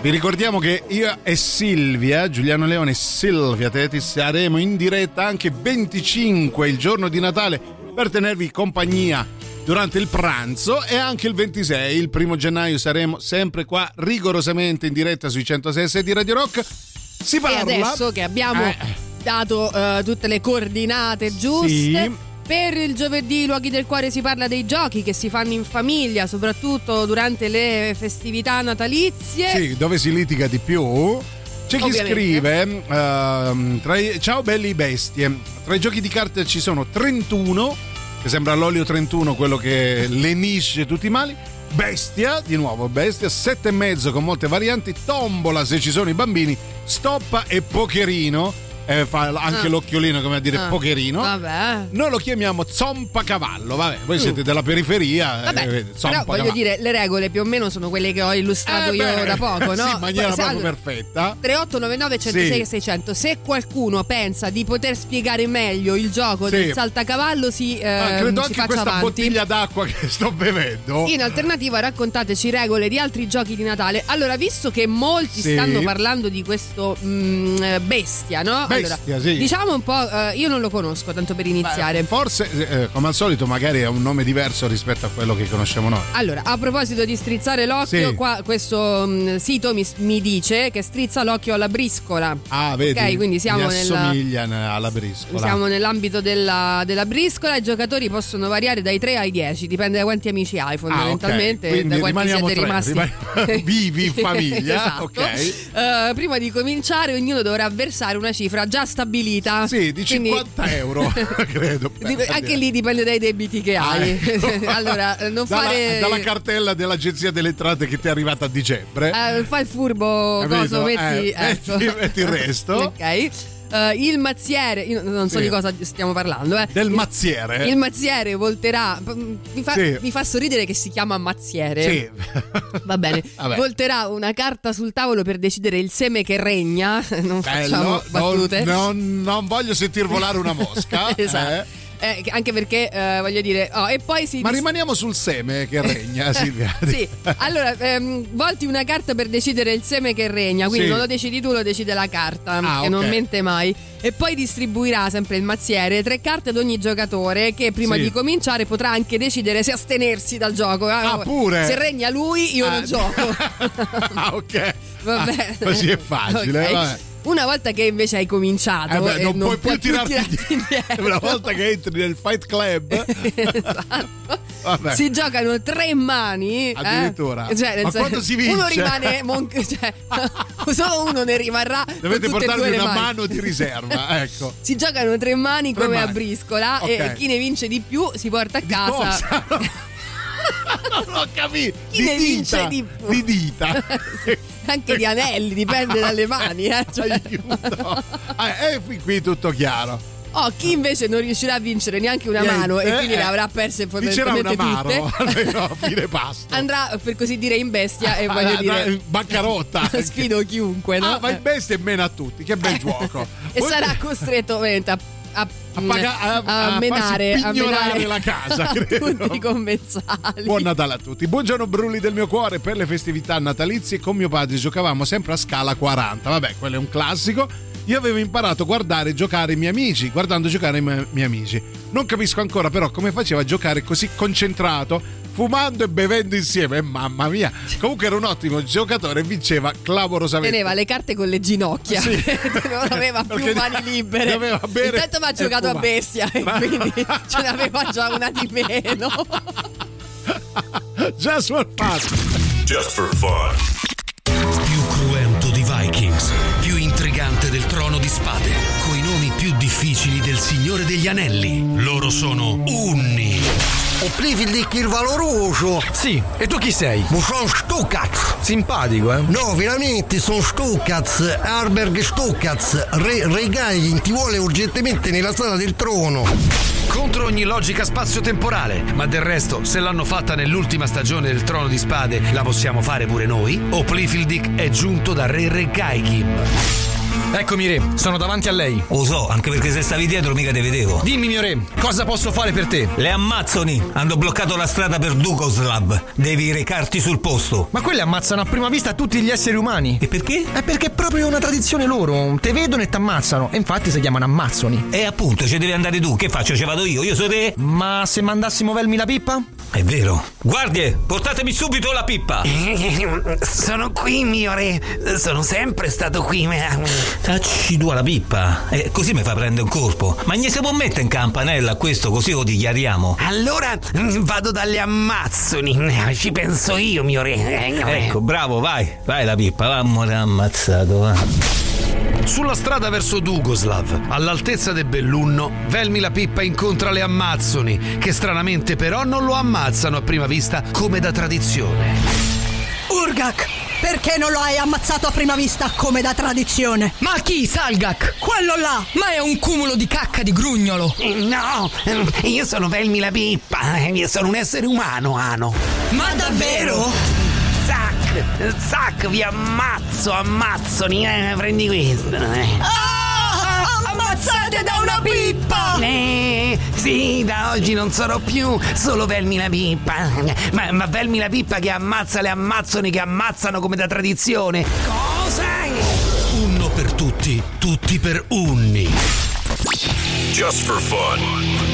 Vi ricordiamo che io e Silvia, Giuliano Leone e Silvia Tetis, saremo in diretta anche 25 il giorno di Natale per tenervi compagnia durante il pranzo e anche il 26, il primo gennaio saremo sempre qua rigorosamente in diretta sui 106 di Radio Rock. Si E parla adesso che abbiamo Eh. dato eh, tutte le coordinate giuste. Sì. Per il giovedì Luoghi del Cuore si parla dei giochi che si fanno in famiglia, soprattutto durante le festività natalizie. Sì, dove si litiga di più. C'è chi Ovviamente. scrive: ehm, tra i- Ciao belli bestie. Tra i giochi di carte ci sono 31, che sembra l'olio 31, quello che lenisce tutti i mali. Bestia, di nuovo bestia, sette e mezzo con molte varianti, tombola se ci sono i bambini, stoppa e pokerino. Eh, fa anche Ah. l'occhiolino come a dire Ah, pokerino. Vabbè. Noi lo chiamiamo zompacavallo, vabbè, voi siete della periferia. Mm. Vabbè, eh, però voglio dire, le regole più o meno sono quelle che ho illustrato Eh io beh, da poco, no? Sì, in maniera Poi, se- proprio perfetta. 3899 106 600 se qualcuno pensa di poter spiegare meglio il gioco Sì. del saltacavallo si, Ah, ehm, credo si anche questa avanti bottiglia d'acqua che sto bevendo. in alternativa raccontateci regole di altri giochi di Natale allora visto che molti Sì. stanno parlando di questo mm, eh, bestia no? Bestia, allora, sì. diciamo un po' eh, io non lo conosco tanto per iniziare Forse, eh, come al solito, magari è un nome diverso rispetto a quello che conosciamo noi. Allora, a proposito di strizzare l'occhio, Sì. qua questo mm, sito mi, mi dice che strizza l'occhio alla briscola. Ah, vedi? Ok, quindi siamo mi nella- assomigliano alla briscola. Siamo nell'ambito della, della briscola, i giocatori possono variare dai 3 ai 10, dipende da quanti amici hai fondamentalmente, Ah, ok. Quindi da quanti siete tre, rimasti rimaniamo <laughs> vivi in <laughs> famiglia, Esatto. ok. Eh, prima di cominciare ognuno dovrà versare una cifra già stabilita. Sì, di Quindi- 50 euro, <laughs> <laughs> credo. Beh, anche lì dipende dai debiti che Ah, hai. ecco. <laughs> allora, non dalla, fare dalla cartella dell'agenzia delle entrate che ti è arrivata a dicembre. Eh, fai il furbo, Capito? coso, metti, Eh, ecco. metti- metti il resto. ok. Eh, il mazziere, io non so Sì. di cosa stiamo parlando, eh. Del Il- mazziere. Il mazziere volterà. Mi fa, Sì. mi fa sorridere che si chiama mazziere. Sì. Va bene. <laughs> Vabbè. Volterà una carta sul tavolo per decidere il seme che regna. <laughs> Non facciamo Bello, battute. non, non- non voglio sentir volare una mosca. <laughs> Esatto. eh. Eh, anche perché, eh, voglio dire, oh, e poi si. Ma rimaniamo sul seme che regna, <laughs> Silvia. Sì, allora ehm, volti una carta per decidere il seme che regna, quindi Sì. non lo decidi tu, lo decide la carta, Ah, che non ok. mente mai. E poi distribuirà sempre il mazziere tre carte ad ogni giocatore che prima Sì. di cominciare potrà anche decidere se astenersi dal gioco. Ah, pure? Se regna lui, io Ah, non gioco. <laughs> ah, ok. <laughs> Va Ah, così è facile. Ok. vabbè. Una volta che invece hai cominciato, Eh beh, e non, puoi più tirarti tirarti indietro. Una volta che entri nel Fight Club, <laughs> Esatto. Si giocano tre mani. eh? Addirittura. Cioè, nel Ma quando si vince? Uno rimane. mon- <laughs> cioè, <laughs> solo uno ne rimarrà. dovete portarvi una mani. mano di riserva. Ecco. Si giocano tre mani Tre come a mani. briscola Ok. e chi ne vince di più si porta a casa. Cosa? non ho capito. Chi di ne dita. vince di più? Di dita. Anche di anelli, dipende dalle mani. Eh? Cioè, Aiuto. Ah, e qui tutto chiaro. oh, chi invece non riuscirà a vincere neanche una Niente, mano e eh, quindi eh. le avrà perse fondamentalmente tutte. <laughs> almeno a fine pasto. Andrà per così dire in bestia e Ah, voglio dai, dire bancarotta. <laughs> sfido chiunque no? Ah, va in bestia e meno a tutti. Che bel <laughs> gioco. e Poi- sarà costretto ovviamente a, a, A paga- a- a menare, farsi a menare la casa, <laughs> tutti i commensali. Buon Natale a tutti. Buongiorno Brulli del mio cuore. Per le festività natalizie con mio padre giocavamo sempre a scala 40. Vabbè, quello è un classico. Io avevo imparato a guardare e giocare i miei amici, guardando giocare i miei amici. Non capisco ancora però come faceva a giocare così concentrato, fumando e bevendo insieme. Eh, mamma mia. Comunque era un ottimo giocatore e vinceva clamorosamente. Teneva le carte con le ginocchia, Sì. <laughs> non aveva più Perché mani libere. doveva bere Intanto mi ha giocato a fumare. bestia e Ma- quindi ce <laughs> n'aveva già una di meno. Già sul fatto. Just for fun. Più cruento di Vikings, più intrigante del trono di spade, coi nomi più difficili del Signore degli Anelli. Loro sono Unni. O Prifildic il valoroso! Sì, e tu chi sei? Ma sono Stucaz! Simpatico, eh? No, veramente sono Stucaz, Arberg Stucaz, Re, Re Gain ti vuole urgentemente nella sala del trono! Contro ogni logica spazio-temporale, ma del resto, se l'hanno fatta nell'ultima stagione del Trono di Spade, la possiamo fare pure noi? O Plifildic è giunto da Re Regaigim? Eccomi, Re, sono davanti a lei. Lo so, anche perché se stavi dietro mica te vedevo. Dimmi, mio Re, cosa posso fare per te? Le ammazzoni hanno bloccato la strada per Dugoslav. Devi recarti sul posto. Ma quelle ammazzano a prima vista tutti gli esseri umani. E perché? È perché è proprio una tradizione loro. Te vedono e t'ammazzano. E infatti si chiamano ammazzoni. E appunto, ci devi andare tu. Che faccio? Ci vado io? Io sono te? Ma se mandassimo Velmi la pippa? È vero. Guardie, portatemi subito la pippa. <laughs> Sono qui, mio re. Sono sempre stato qui. Tacci tu la pippa. Eh, così mi fa prendere un colpo. Ma gli si può mettere in campanella questo così lo dichiariamo. Allora mm, vado dalle ammazzoni. Ci penso io, mio re. Ecco, bravo, vai. Vai la pippa, vammo ammazzato, va. Sulla strada verso Dugoslav, all'altezza del Bellunno, Velmi la Pippa incontra le Ammazzoni, che stranamente però non lo ammazzano a prima vista come da tradizione. Urgak, perché non lo hai ammazzato a prima vista come da tradizione? Ma chi, Salgak? Quello là! Ma è un cumulo di cacca di grugnolo. Eh, No, eh, io sono Velmi la pippa. eh, Sono un essere umano, Ano. Ma davvero? Zac, Zac, vi ammazzo, ammazzoni. Eh, prendi questo. eh. Ah, ammazzate da una pippa! Eh, sì, da oggi non sarò più solo Velmi la pippa. Ma, ma Velmi la pippa che ammazza le ammazzoni che ammazzano come da tradizione. Cosa? Uno per tutti, tutti per unni. Just for fun.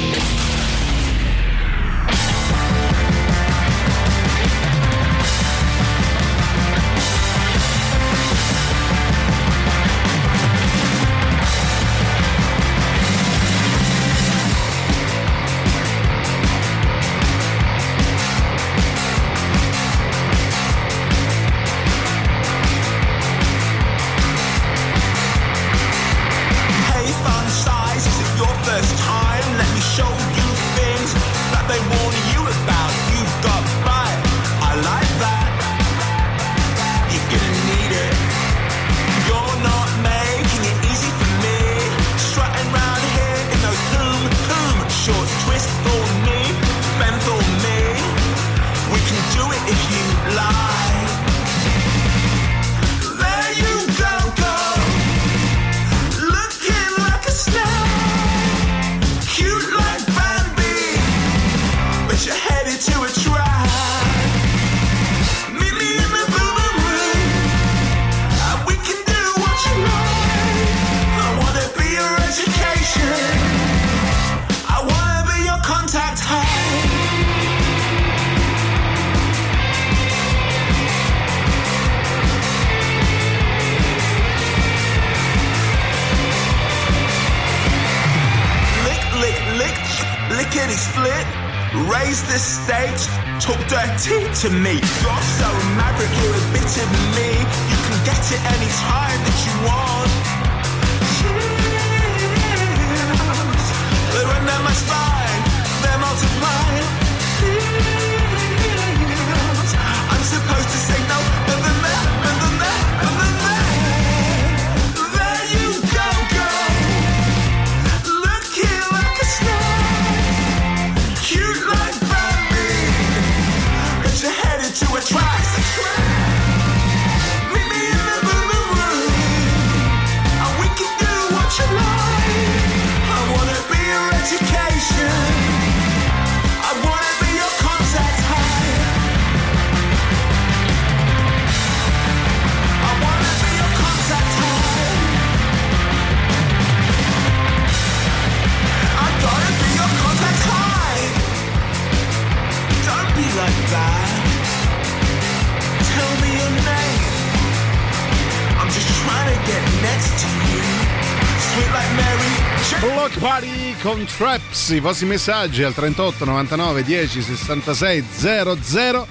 I vostri messaggi al 38 99 10 66 00.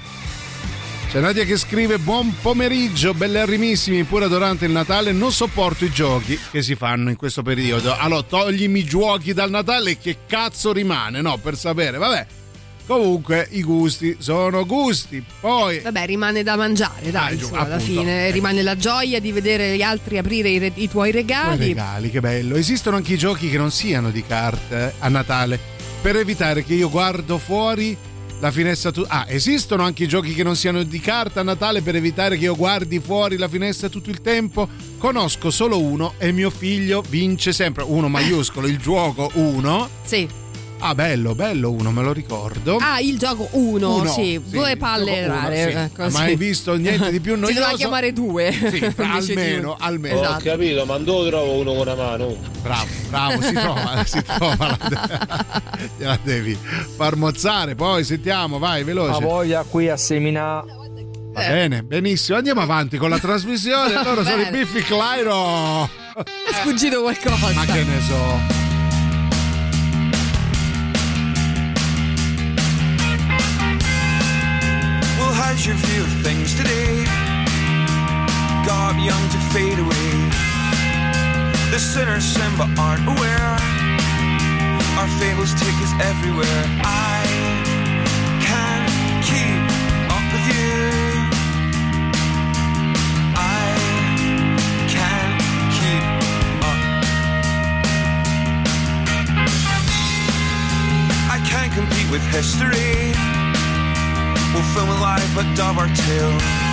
C'è Nadia che scrive buon pomeriggio, bellerrimissimi pure durante il Natale, non sopporto i giochi che si fanno in questo periodo. Allora toglimi i giochi dal Natale che cazzo rimane? No, per sapere, vabbè. Comunque i gusti sono gusti. Poi Vabbè, rimane da mangiare, dai, Ah, su, alla fine. Rimane la gioia di vedere gli altri aprire i, re- i tuoi regali. regali, che bello. Esistono anche i giochi che non siano di carte eh, a Natale per evitare che io guardo fuori la finestra tu- Ah, esistono anche i giochi che non siano di carta a Natale per evitare che io guardi fuori la finestra tutto il tempo. Conosco solo uno e mio figlio vince sempre. Uno maiuscolo, il gioco uno. Sì. Ah, bello, bello uno, me lo ricordo. Ah, il gioco 1, Uno, sì, sì, due palle gioco uno, rare. sì. ecco, mai visto niente di più <laughs> Si doveva noioso? chiamare due. Sì, <laughs> almeno, almeno. Ho Esatto. capito, ma dove trovo uno con una mano? Bravo, bravo, si trova, <laughs> si trova. La, gliela devi far mozzare. Poi sentiamo, vai, Ha veloce. voglia qui a seminare. Va bene, benissimo. Andiamo avanti con la trasmissione. Loro sono i. Biffi Clyro. È sfuggito qualcosa. Ma che ne so. Fade away. The sinners sin but aren't aware. Our fables take us everywhere. I can't keep up with you. I can't keep up. I can't compete with history. We'll film it live but dub our tale.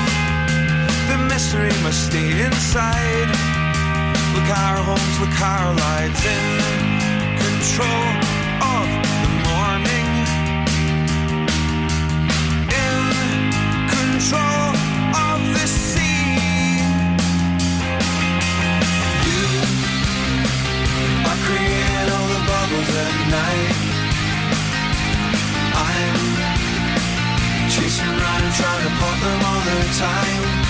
Mystery must stay inside. Look our homes, look our lives in control of the morning. In control of the sea. You are creating all the bubbles at night. I'm chasing around trying to pop them all the time.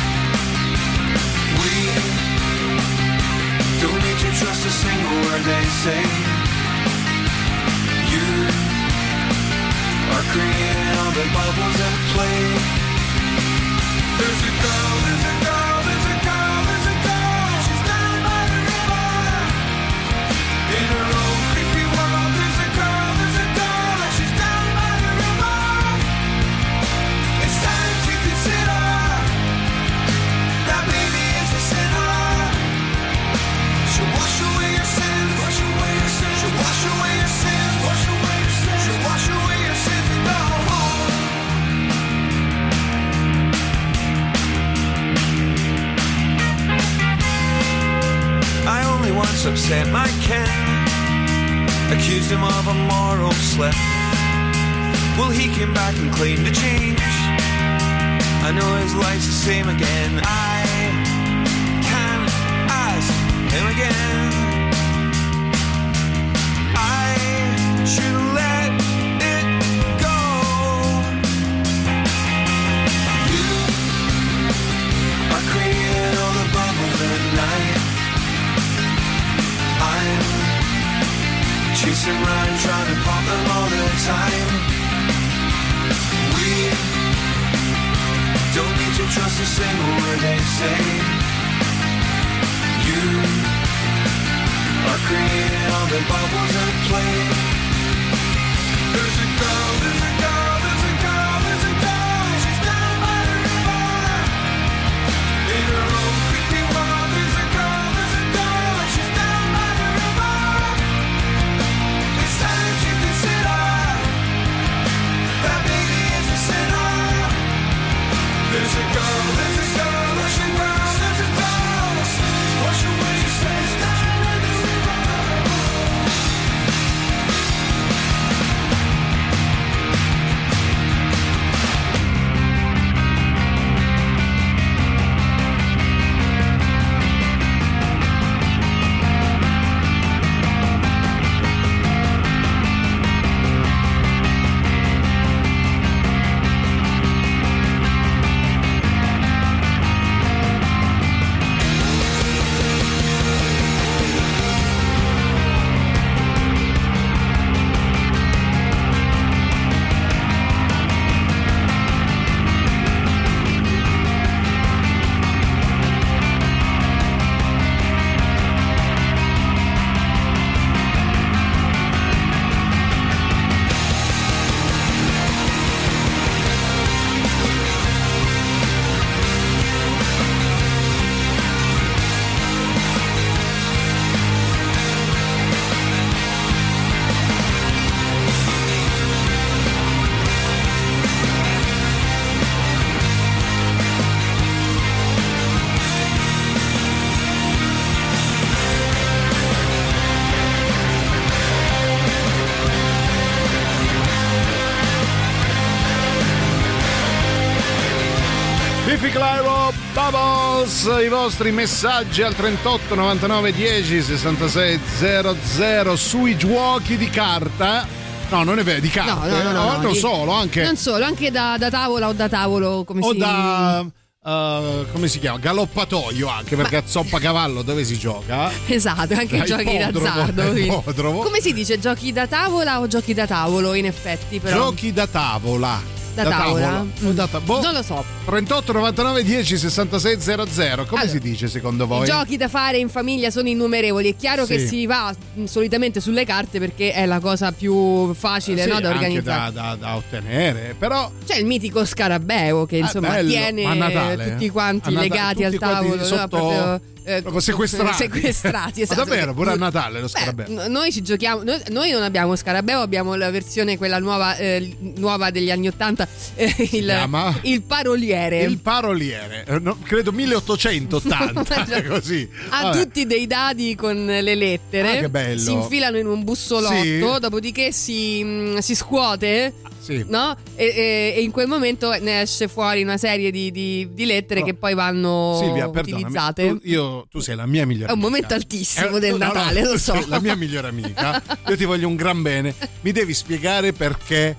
Don't need to trust a single word they say. You are creating all the bubbles at play. There's a girl, there's a upset my kin, accused him of a moral slip. Well, he came back and claimed a change. I know his life's the same again. I can't ask him again. chasing round, trying to pop them all the time. We don't need to trust a single word they say. You are creating all the bubbles and playing. There's a girl, there's a girl. Bubbles, i vostri messaggi al 38 99 10 66 00 sui giochi di carta. No, non è vero, di No, carte. no, no, no, Oh, no, non di- solo, anche Non solo, anche da, da tavola o da tavolo, come o si da eh, come si chiama? Galoppatoio anche perché a zoppa cavallo dove si gioca? Esatto, <laughs> anche Da giochi d'azzardo. <laughs> Come si dice? Giochi da tavola o giochi da tavolo? In effetti, però. Giochi da tavola. Da tavola? O da ta- boh. Non lo so. 38 99 10 66 00. Come Allora, si dice secondo voi? I giochi da fare in famiglia sono innumerevoli. È chiaro Sì. che si va mh, solitamente sulle carte perché è la cosa più facile Sì, no, da organizzare. da, da- da ottenere, però C'è il mitico scarabeo che insomma bello, tiene tutti eh? quanti Natale, legati tutti al quanti tavolo, no? sotto- proprio, eh, sequestrati. sequestrati, <laughs> Ma esatto. davvero, pure a Natale lo Beh, scarabeo. n- noi ci giochiamo, noi, noi non abbiamo scarabeo, abbiamo la versione quella nuova, eh, nuova degli anni Ottanta, <laughs> eh, il, il paroliere. Il paroliere, eh, no, credo 1880, <laughs> così. ha Vabbè. tutti dei dadi con le lettere. Ah, che bello. Si infilano in un bussolotto, Sì. dopodiché si, mm, si scuote. Sì. No? E, e- e in quel momento ne esce fuori una serie di, di- di lettere No. che poi vanno Silvia, utilizzate. tu, io, tu sei la mia migliore È un amica. momento altissimo Eh, del no, no, Natale, tu lo so. la mia migliore amica. Io ti voglio un gran bene. Mi devi spiegare perché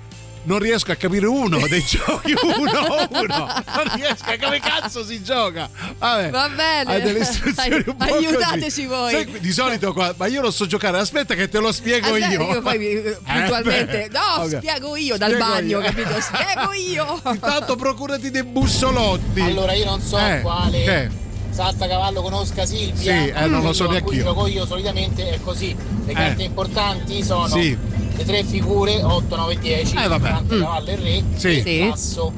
non riesco a capire uno dei <laughs> giochi uno a uno. Non riesco a come cazzo si gioca. Vabbè. Va bene. Hai delle istruzioni <laughs> un po' così. Aiutateci voi. Sai, di solito qua, ma io non so giocare. Aspetta che te lo spiego Aspetta, io. io poi eh, puntualmente. beh, no, ok. spiego io dal Spiego bagno, io. capito? Spiego io. <laughs> Intanto procurati dei bussolotti. Allora io non so Eh, quale che? Saltacavallo conosca Silvia. Sì, eh, non lo so a cui neanch'io. gioco io solitamente è così. Le carte Eh. importanti sono Sì. le tre figure 8, 9, 10, Eh, vabbè. Dante, Mm. cavallo e re Sì. e Sì. l'asso.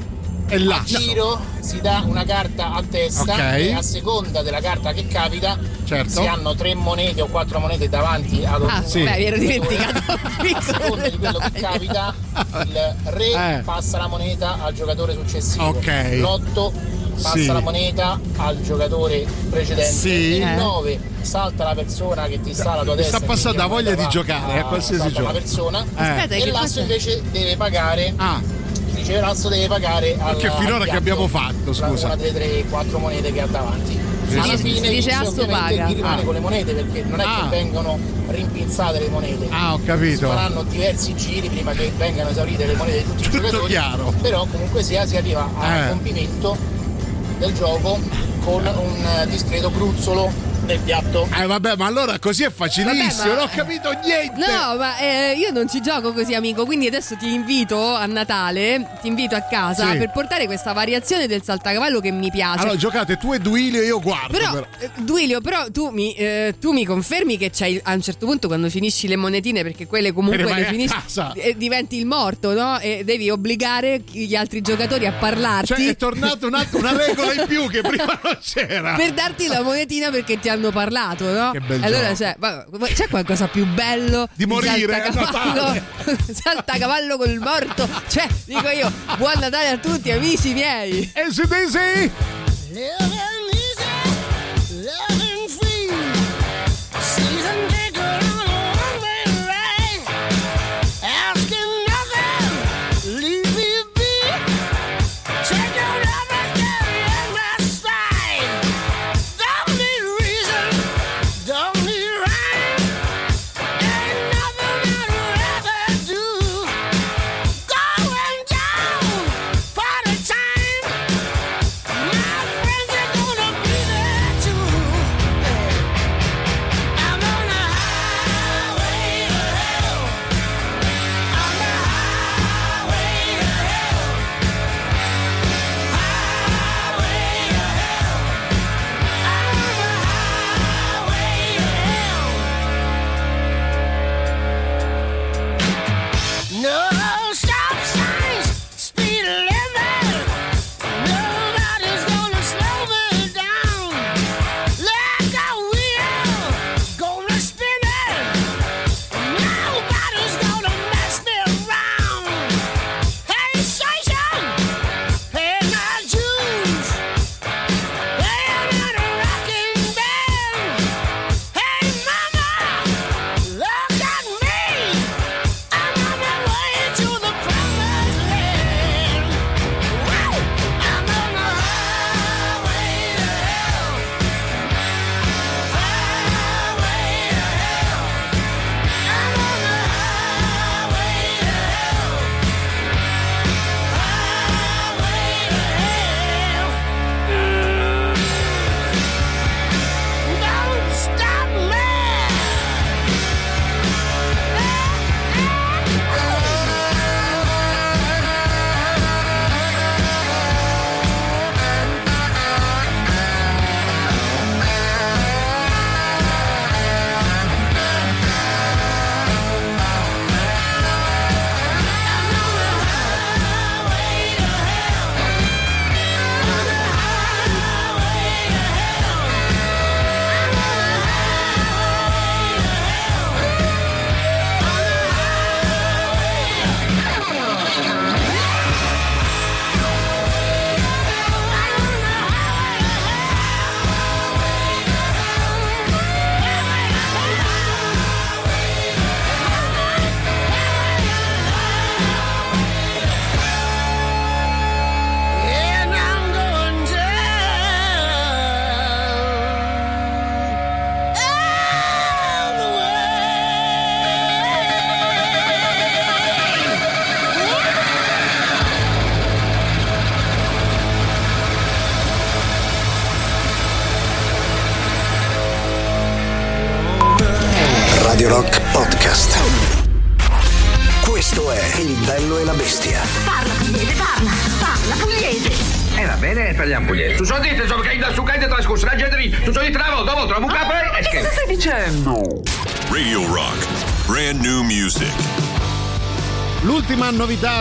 E A l'asso. giro si dà una carta a testa Ok. e a seconda della carta che capita Certo. si hanno tre monete o quattro monete davanti ad Ah, ognuno. sì. beh, mi ero <laughs> dimenticato. A seconda di quello che capita, il re Eh. passa la moneta al giocatore successivo. Ok. L'otto passa Sì. la moneta al giocatore precedente. Sì. Il Eh. 9 salta la persona che ti sta alla tua Mi destra. sta passando la voglia di giocare a qualsiasi salta una gioco. persona. Eh. Aspetta, e l'asso invece deve pagare. Ah. Dice l'asso deve pagare al Che finora al che abbiamo fatto, la- scusa? Una delle tre, quattro monete che ha davanti. Alla fine Si dice asso ovviamente paga. chi rimane Ah. con le monete perché non è Ah. che vengono rimpinzate le monete. Ah, ho Si capito. faranno diversi giri prima che vengano esaurite le monete di tutti i Tutto giocatori. chiaro. Però comunque sia si arriva al Eh. compimento del gioco con un eh, discreto gruzzolo nel piatto. Eh vabbè, ma allora così è facilissimo, Vabbè, ma- non ho capito niente. No, ma eh, io non ci gioco così, amico. Quindi adesso ti invito a Natale, ti invito a casa Sì. per portare questa variazione del saltacavallo che mi piace. Allora giocate tu e Duilio e io guardo. Però, però. eh, Duilio, però tu mi, eh, tu mi confermi che c'hai a un certo punto quando finisci le monetine, perché quelle comunque le a finisci, casa. e diventi il morto, no? E devi obbligare gli altri giocatori a parlarti. Cioè è tornata una, una regola in più che prima non c'era. per darti la monetina perché ti hanno parlato, no? Che bel allora gioco. c'è, ma- ma c'è qualcosa più bello Di morire a saltacavallo, Natale. <laughs> saltacavallo col morto. Cioè, dico io, buon Natale a tutti, amici miei. E si desi?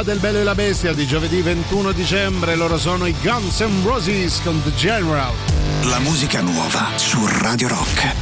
Del Bello e la Bestia di giovedì 21 dicembre, loro sono i Guns N' Roses con The General. La musica nuova su Radio Rock.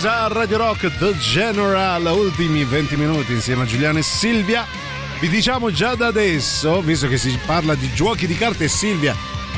Roses a Radio Rock The General, ultimi 20 minuti insieme a Giuliano e Silvia. Vi diciamo già da adesso, visto che si parla di giochi di carte e Silvia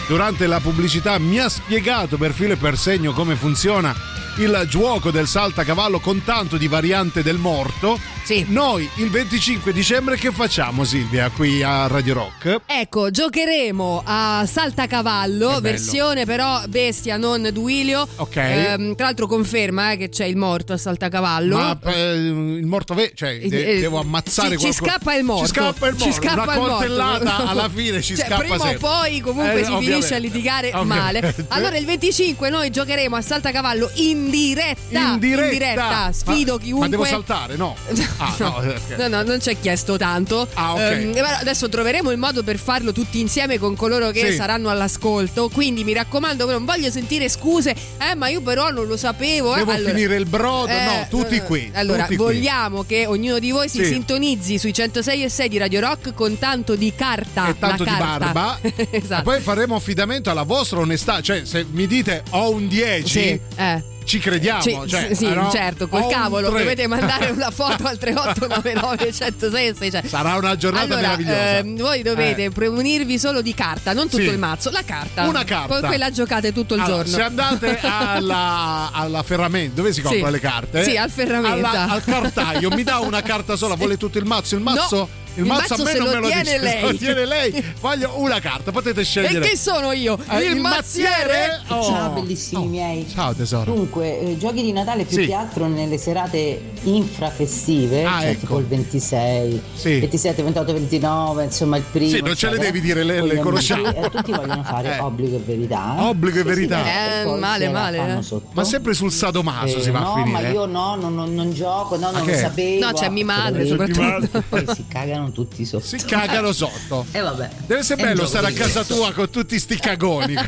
durante la pubblicità mi ha spiegato per filo e per segno come funziona il gioco del saltacavallo con tanto di variante del morto. Sì. Noi il 25 dicembre che facciamo Silvia qui a Radio Rock? Ecco, giocheremo a Saltacavallo, versione però bestia, non duilio. Ok. Ehm, tra l'altro conferma eh, che c'è il morto a Saltacavallo. Ma eh, il morto ve- cioè de- Eh, devo ammazzare ci, ci qualcuno. scappa il morto. Ci scappa il morto. Ci scappa Una il morto. coltellata <laughs> alla fine ci Cioè, scappa prima sempre. o poi comunque Eh, si finisce a litigare Ovviamente. male. Allora il 25 noi giocheremo a Saltacavallo in diretta. In diretta. Sfido Ma- chiunque. Ma devo saltare? No. <laughs> Ah, <laughs> no. ok. No, no, non ci è chiesto tanto. Ah, ok. Ehm, però adesso troveremo il modo per farlo tutti insieme con coloro che Sì. saranno all'ascolto. Quindi mi raccomando, non voglio sentire scuse. Eh, ma io però non lo sapevo. eh. Devo Allora- finire il brodo? Eh, no, tutti eh, qui. Allora, tutti qui. vogliamo che ognuno di voi si Sì. sintonizzi sui 106 e 6 di Radio Rock con tanto di carta. e tanto la di carta. barba. <laughs> esatto. Poi faremo affidamento alla vostra onestà. Cioè, se mi dite ho un 10, Sì, eh. Ci crediamo. Sì, cioè, sì, eh, no? certo, col cavolo tre. dovete mandare una <laughs> foto al 3899 106 e 600. Sarà una giornata allora, meravigliosa. ehm, voi dovete Eh. premunirvi solo di carta, non tutto Sì. il mazzo, la carta. Una carta. Con quella giocate tutto il Allora, giorno. Se andate <laughs> alla, alla ferramenta, dove si Sì. comprano le carte? Sì, al ferramenta. Alla- al cartaio, mi dà una carta sola, vuole tutto il mazzo? Il mazzo? No, il mazzo a me se non lo me lo tiene dice, lei. lo tiene lei. Voglio una carta, potete E scegliere. che sono io? Eh, il, il mazziere? mazziere? Oh. Ciao bellissimi miei. Ciao tesoro. Dunque, eh, giochi di Natale più Sì. che altro nelle serate infrafestive, Ah, cioè ecco. tipo il 26, Sì. 27, 28, 29, insomma il primo. Sì, non ce le eccetera. devi dire, le- le conosciamo. amici, eh, tutti vogliono fare Eh. obbligo e verità. Obbligo e verità. e Eh, male, male, eh. Ma sempre sul sadomaso Eh, si va no, a finire. ma io no, non, non- non gioco, no, non che? lo sapevo. No, c'è mia madre, soprattutto. Poi si cagano tutti sotto. Si cagano sotto. <laughs> E vabbè. Deve essere bello stare a casa tua con tutti sti cagoni. <laughs>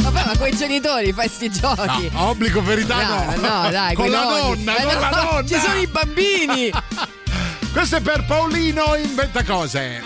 Vabbè, ma con i genitori fai sti giochi. No, obbligo verità No, no. no, dai, con la nonni. nonna, Eh, con no, la nonna. Ci sono i bambini. Questo è per Paolino inventa cose.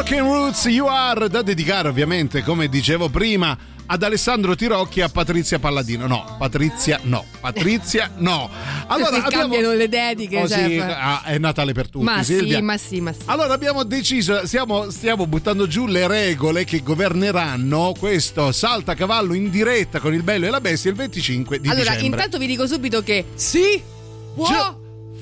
Broken Roots You Are da dedicare ovviamente, come dicevo prima, ad Alessandro Tirocchi e a Patrizia Palladino. No, Patrizia no, Patrizia no. Allora <laughs> Perché abbiamo... cambiano le dediche. Oh, cioè, sì, fa- ah, è Natale per tutti, ma Silvia. sì, ma sì, ma sì. Allora abbiamo deciso, stiamo, stiamo buttando giù le regole che governeranno questo saltacavallo in diretta con il bello e la bestia il 25 di allora, dicembre. intanto vi dico subito che si può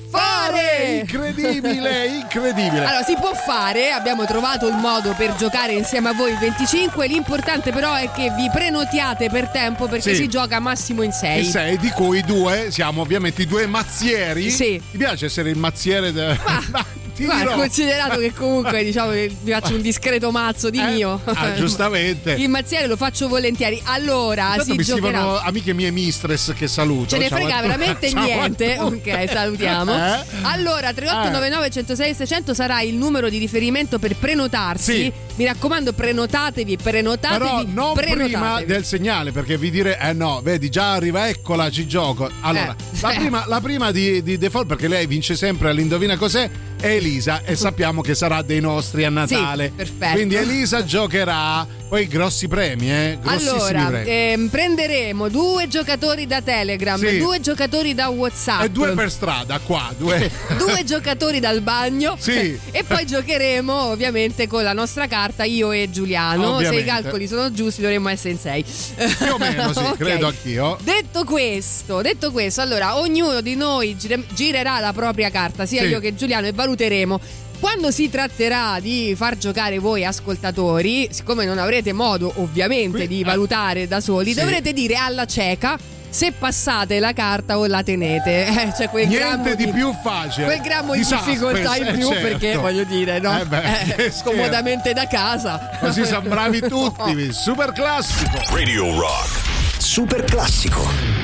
fare! Incredibile, <laughs> incredibile. Allora, si può fare, abbiamo trovato il modo per giocare insieme a voi il 25. L'importante però è che vi prenotiate per tempo perché Sì. si gioca massimo in 6. E sei di cui due siamo ovviamente i due mazzieri. Sì. Ti piace essere il mazziere? De... <laughs> ti Guarda, dirò. considerato che comunque diciamo che vi faccio un discreto mazzo di mio. Ah, giustamente. Il mazziere lo faccio volentieri. Allora, Intanto si mi scrivono amiche mie mistress che saluto. Ce ne Ciao frega veramente Ciao niente. Ok, salutiamo. Eh? Allora, 3899 106 600 sarà il numero di riferimento per prenotarsi. Sì. Mi raccomando, prenotatevi, prenotatevi. Però non prima prenotatevi. del segnale, perché vi dire, eh no, vedi, già arriva, eccola, ci gioco. Allora, Eh. la prima, la prima di, di default, perché lei vince sempre all'indovina cos'è, è Elisa e sappiamo che sarà dei nostri a Natale. Sì, perfetto. Quindi Elisa giocherà poi grossi premi, eh? Grossissimi Allora, premi. ehm, prenderemo due giocatori da Telegram, Sì. due giocatori da WhatsApp. e due per strada, qua, due. <laughs> due giocatori dal bagno Sì. e poi giocheremo ovviamente con la nostra carta io e Giuliano se Ovviamente. i calcoli sono giusti dovremmo essere in sei Più o meno, sì, <laughs> Ok. credo anch'io. detto questo detto questo allora ognuno di noi gire- girerà la propria carta sia Sì. io che Giuliano e valuteremo quando si tratterà di far giocare voi ascoltatori, siccome non avrete modo ovviamente di valutare da soli, eh. sì. dovrete dire alla cieca se passate la carta o la tenete. <laughs> Eh, cioè quel Niente di più facile. Quel grammo di, Di difficoltà suspense, in eh, più certo. perché voglio dire, no? Eh beh, <laughs> che Eh, scomodamente da casa. Così siamo bravi <laughs> tutti, super classico. Radio Rock. Super classico.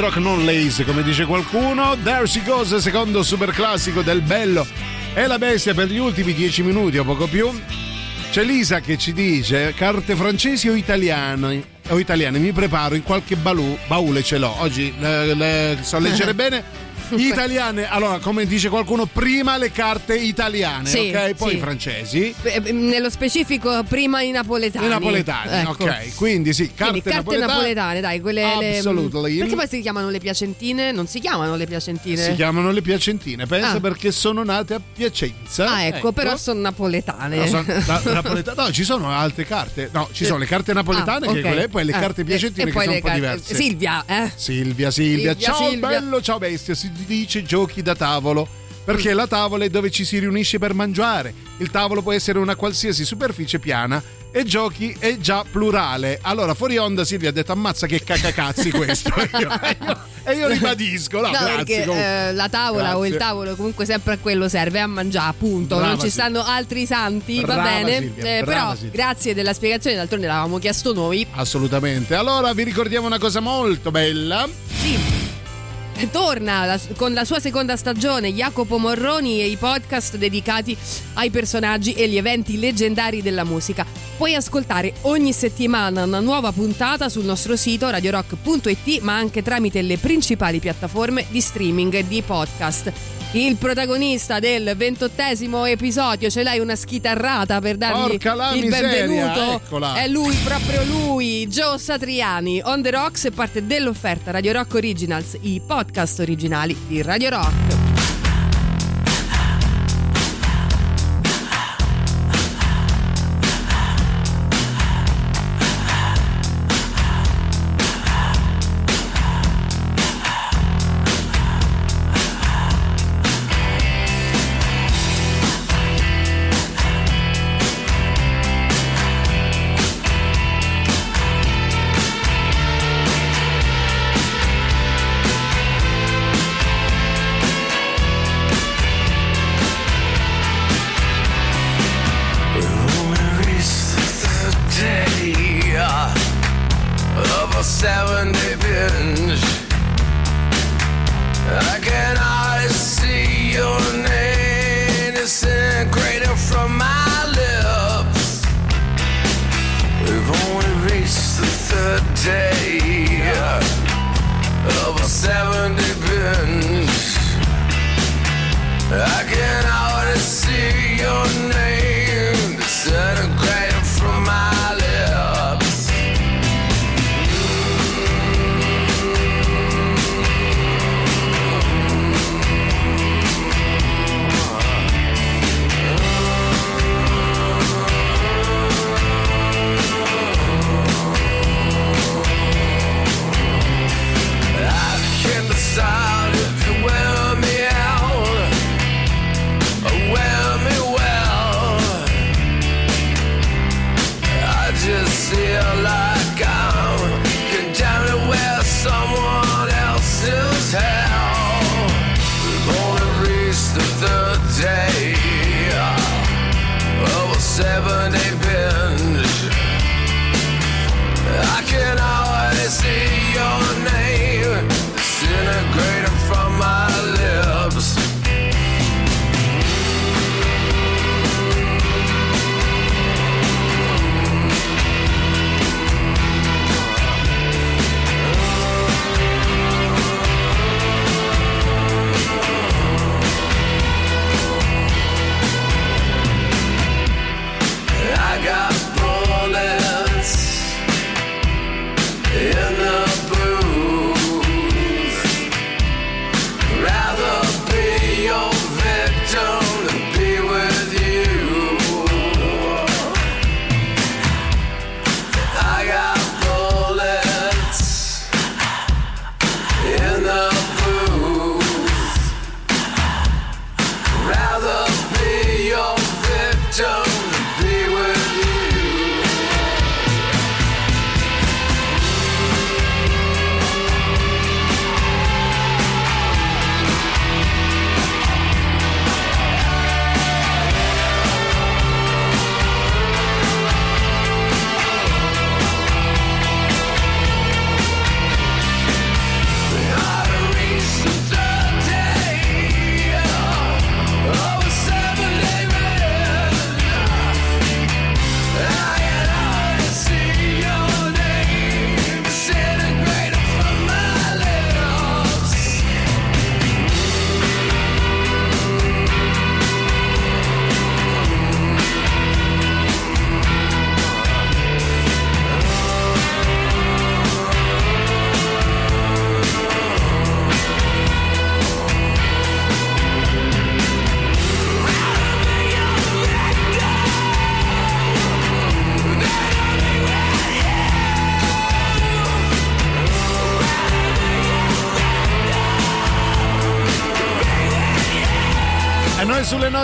Rock non lazy come dice qualcuno. There She Goes secondo super classico del bello e la bestia per gli ultimi dieci minuti o poco più. C'è Lisa che ci dice carte francesi o italiane o italiane mi preparo in qualche balù, baule ce l'ho. Oggi le, le- so leggere <laughs> bene italiane. Allora, come dice qualcuno, prima le carte italiane, Sì, ok? Poi sì. i francesi. Eh, eh, Nello specifico, prima i napoletani. I napoletani, Ecco. ok. Quindi sì, carte, Quindi carte napoletane, dai, quelle. le- Absolutely. perché poi si chiamano le piacentine? Non si chiamano le piacentine. Si chiamano le piacentine, pensa Ah. perché sono nate a Piacenza. Ah, ecco, però sono napoletane. No, sono- la- <laughs> napoleta- no, ci sono altre carte. No, ci sono le carte napoletane, Ah, che ok. quelle, e poi le Ah, carte e- piacentine e che poi sono un po' carte- diverse. Silvia, eh? Silvia, Silvia, Silvia, ciao Silvia. bello, ciao bestia, si dice giochi da tavolo. Perché la tavola è dove ci si riunisce per mangiare. Il tavolo può essere una qualsiasi superficie piana e giochi è già plurale. Allora, fuori onda Silvia ha detto ammazza che cacacazzi <laughs> questo. E io, io- e io ribadisco. No, No, grazie, perché eh, la tavola o il Grazie. tavolo comunque sempre a quello serve a mangiare, appunto. Brava, non ci Silvia. stanno altri santi, va Brava, bene. Silvia, Eh, però Silvia. grazie della spiegazione, d'altronde l'avevamo chiesto noi. Assolutamente. Allora vi ricordiamo una cosa molto bella. Torna la- con la sua seconda stagione Jacopo Morroni e i podcast dedicati ai personaggi e gli eventi leggendari della musica. Puoi ascoltare ogni settimana una nuova puntata sul nostro sito radiorock.it ma anche tramite le principali piattaforme di streaming e di podcast. Il protagonista del ventottesimo episodio, ce l'hai una schitarrata per dargli Porca la il miseria, benvenuto. eccola. È lui, proprio lui, Joe Satriani. On the Rocks è parte dell'offerta Radio Rock Originals, i podcast originali di Radio Rock.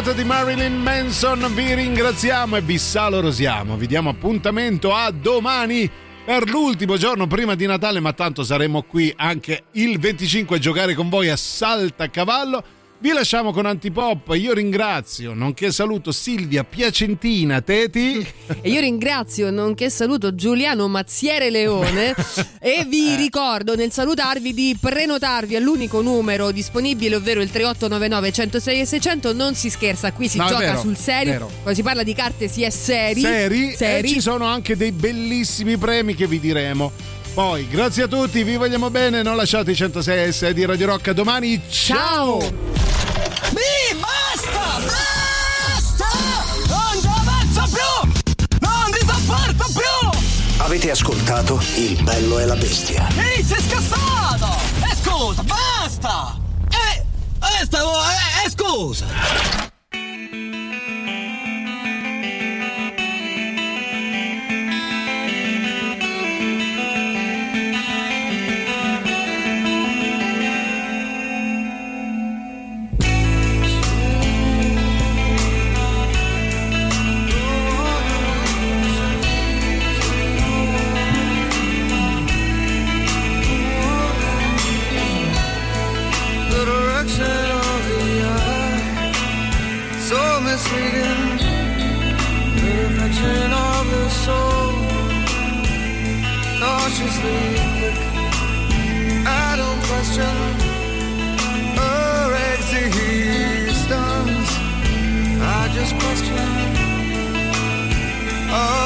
Note di Marilyn Manson, vi ringraziamo e vi salorosiamo. Vi diamo appuntamento a domani per l'ultimo giorno prima di Natale, ma tanto saremo qui anche il 25 a giocare con voi a Saltacavallo. Vi lasciamo con Antipop. Io ringrazio, nonché saluto Silvia Piacentina Teti. <laughs> E io ringrazio, nonché saluto Giuliano Mazziere Leone <laughs> e vi Eh. ricordo nel salutarvi di prenotarvi all'unico numero disponibile, ovvero il 3899 106 e 600. Non si scherza, qui si No, gioca vero, sul serio. vero. Quando si parla di carte si è seri. seri, Seri. e ci sono anche dei bellissimi premi che vi diremo. Poi, grazie a tutti, vi vogliamo bene, non lasciate i 106 S di Radio Rock a domani. Ciao! Mi basta! Basta! Non ci avanzo più! Non ti sopporto più! Avete ascoltato Il bello e la bestia. Ehi, sei scassato! E scusa, basta! Eh, eh, stavo, eh, eh, scusa! Cautiously quick. I don't question her existence. I just question all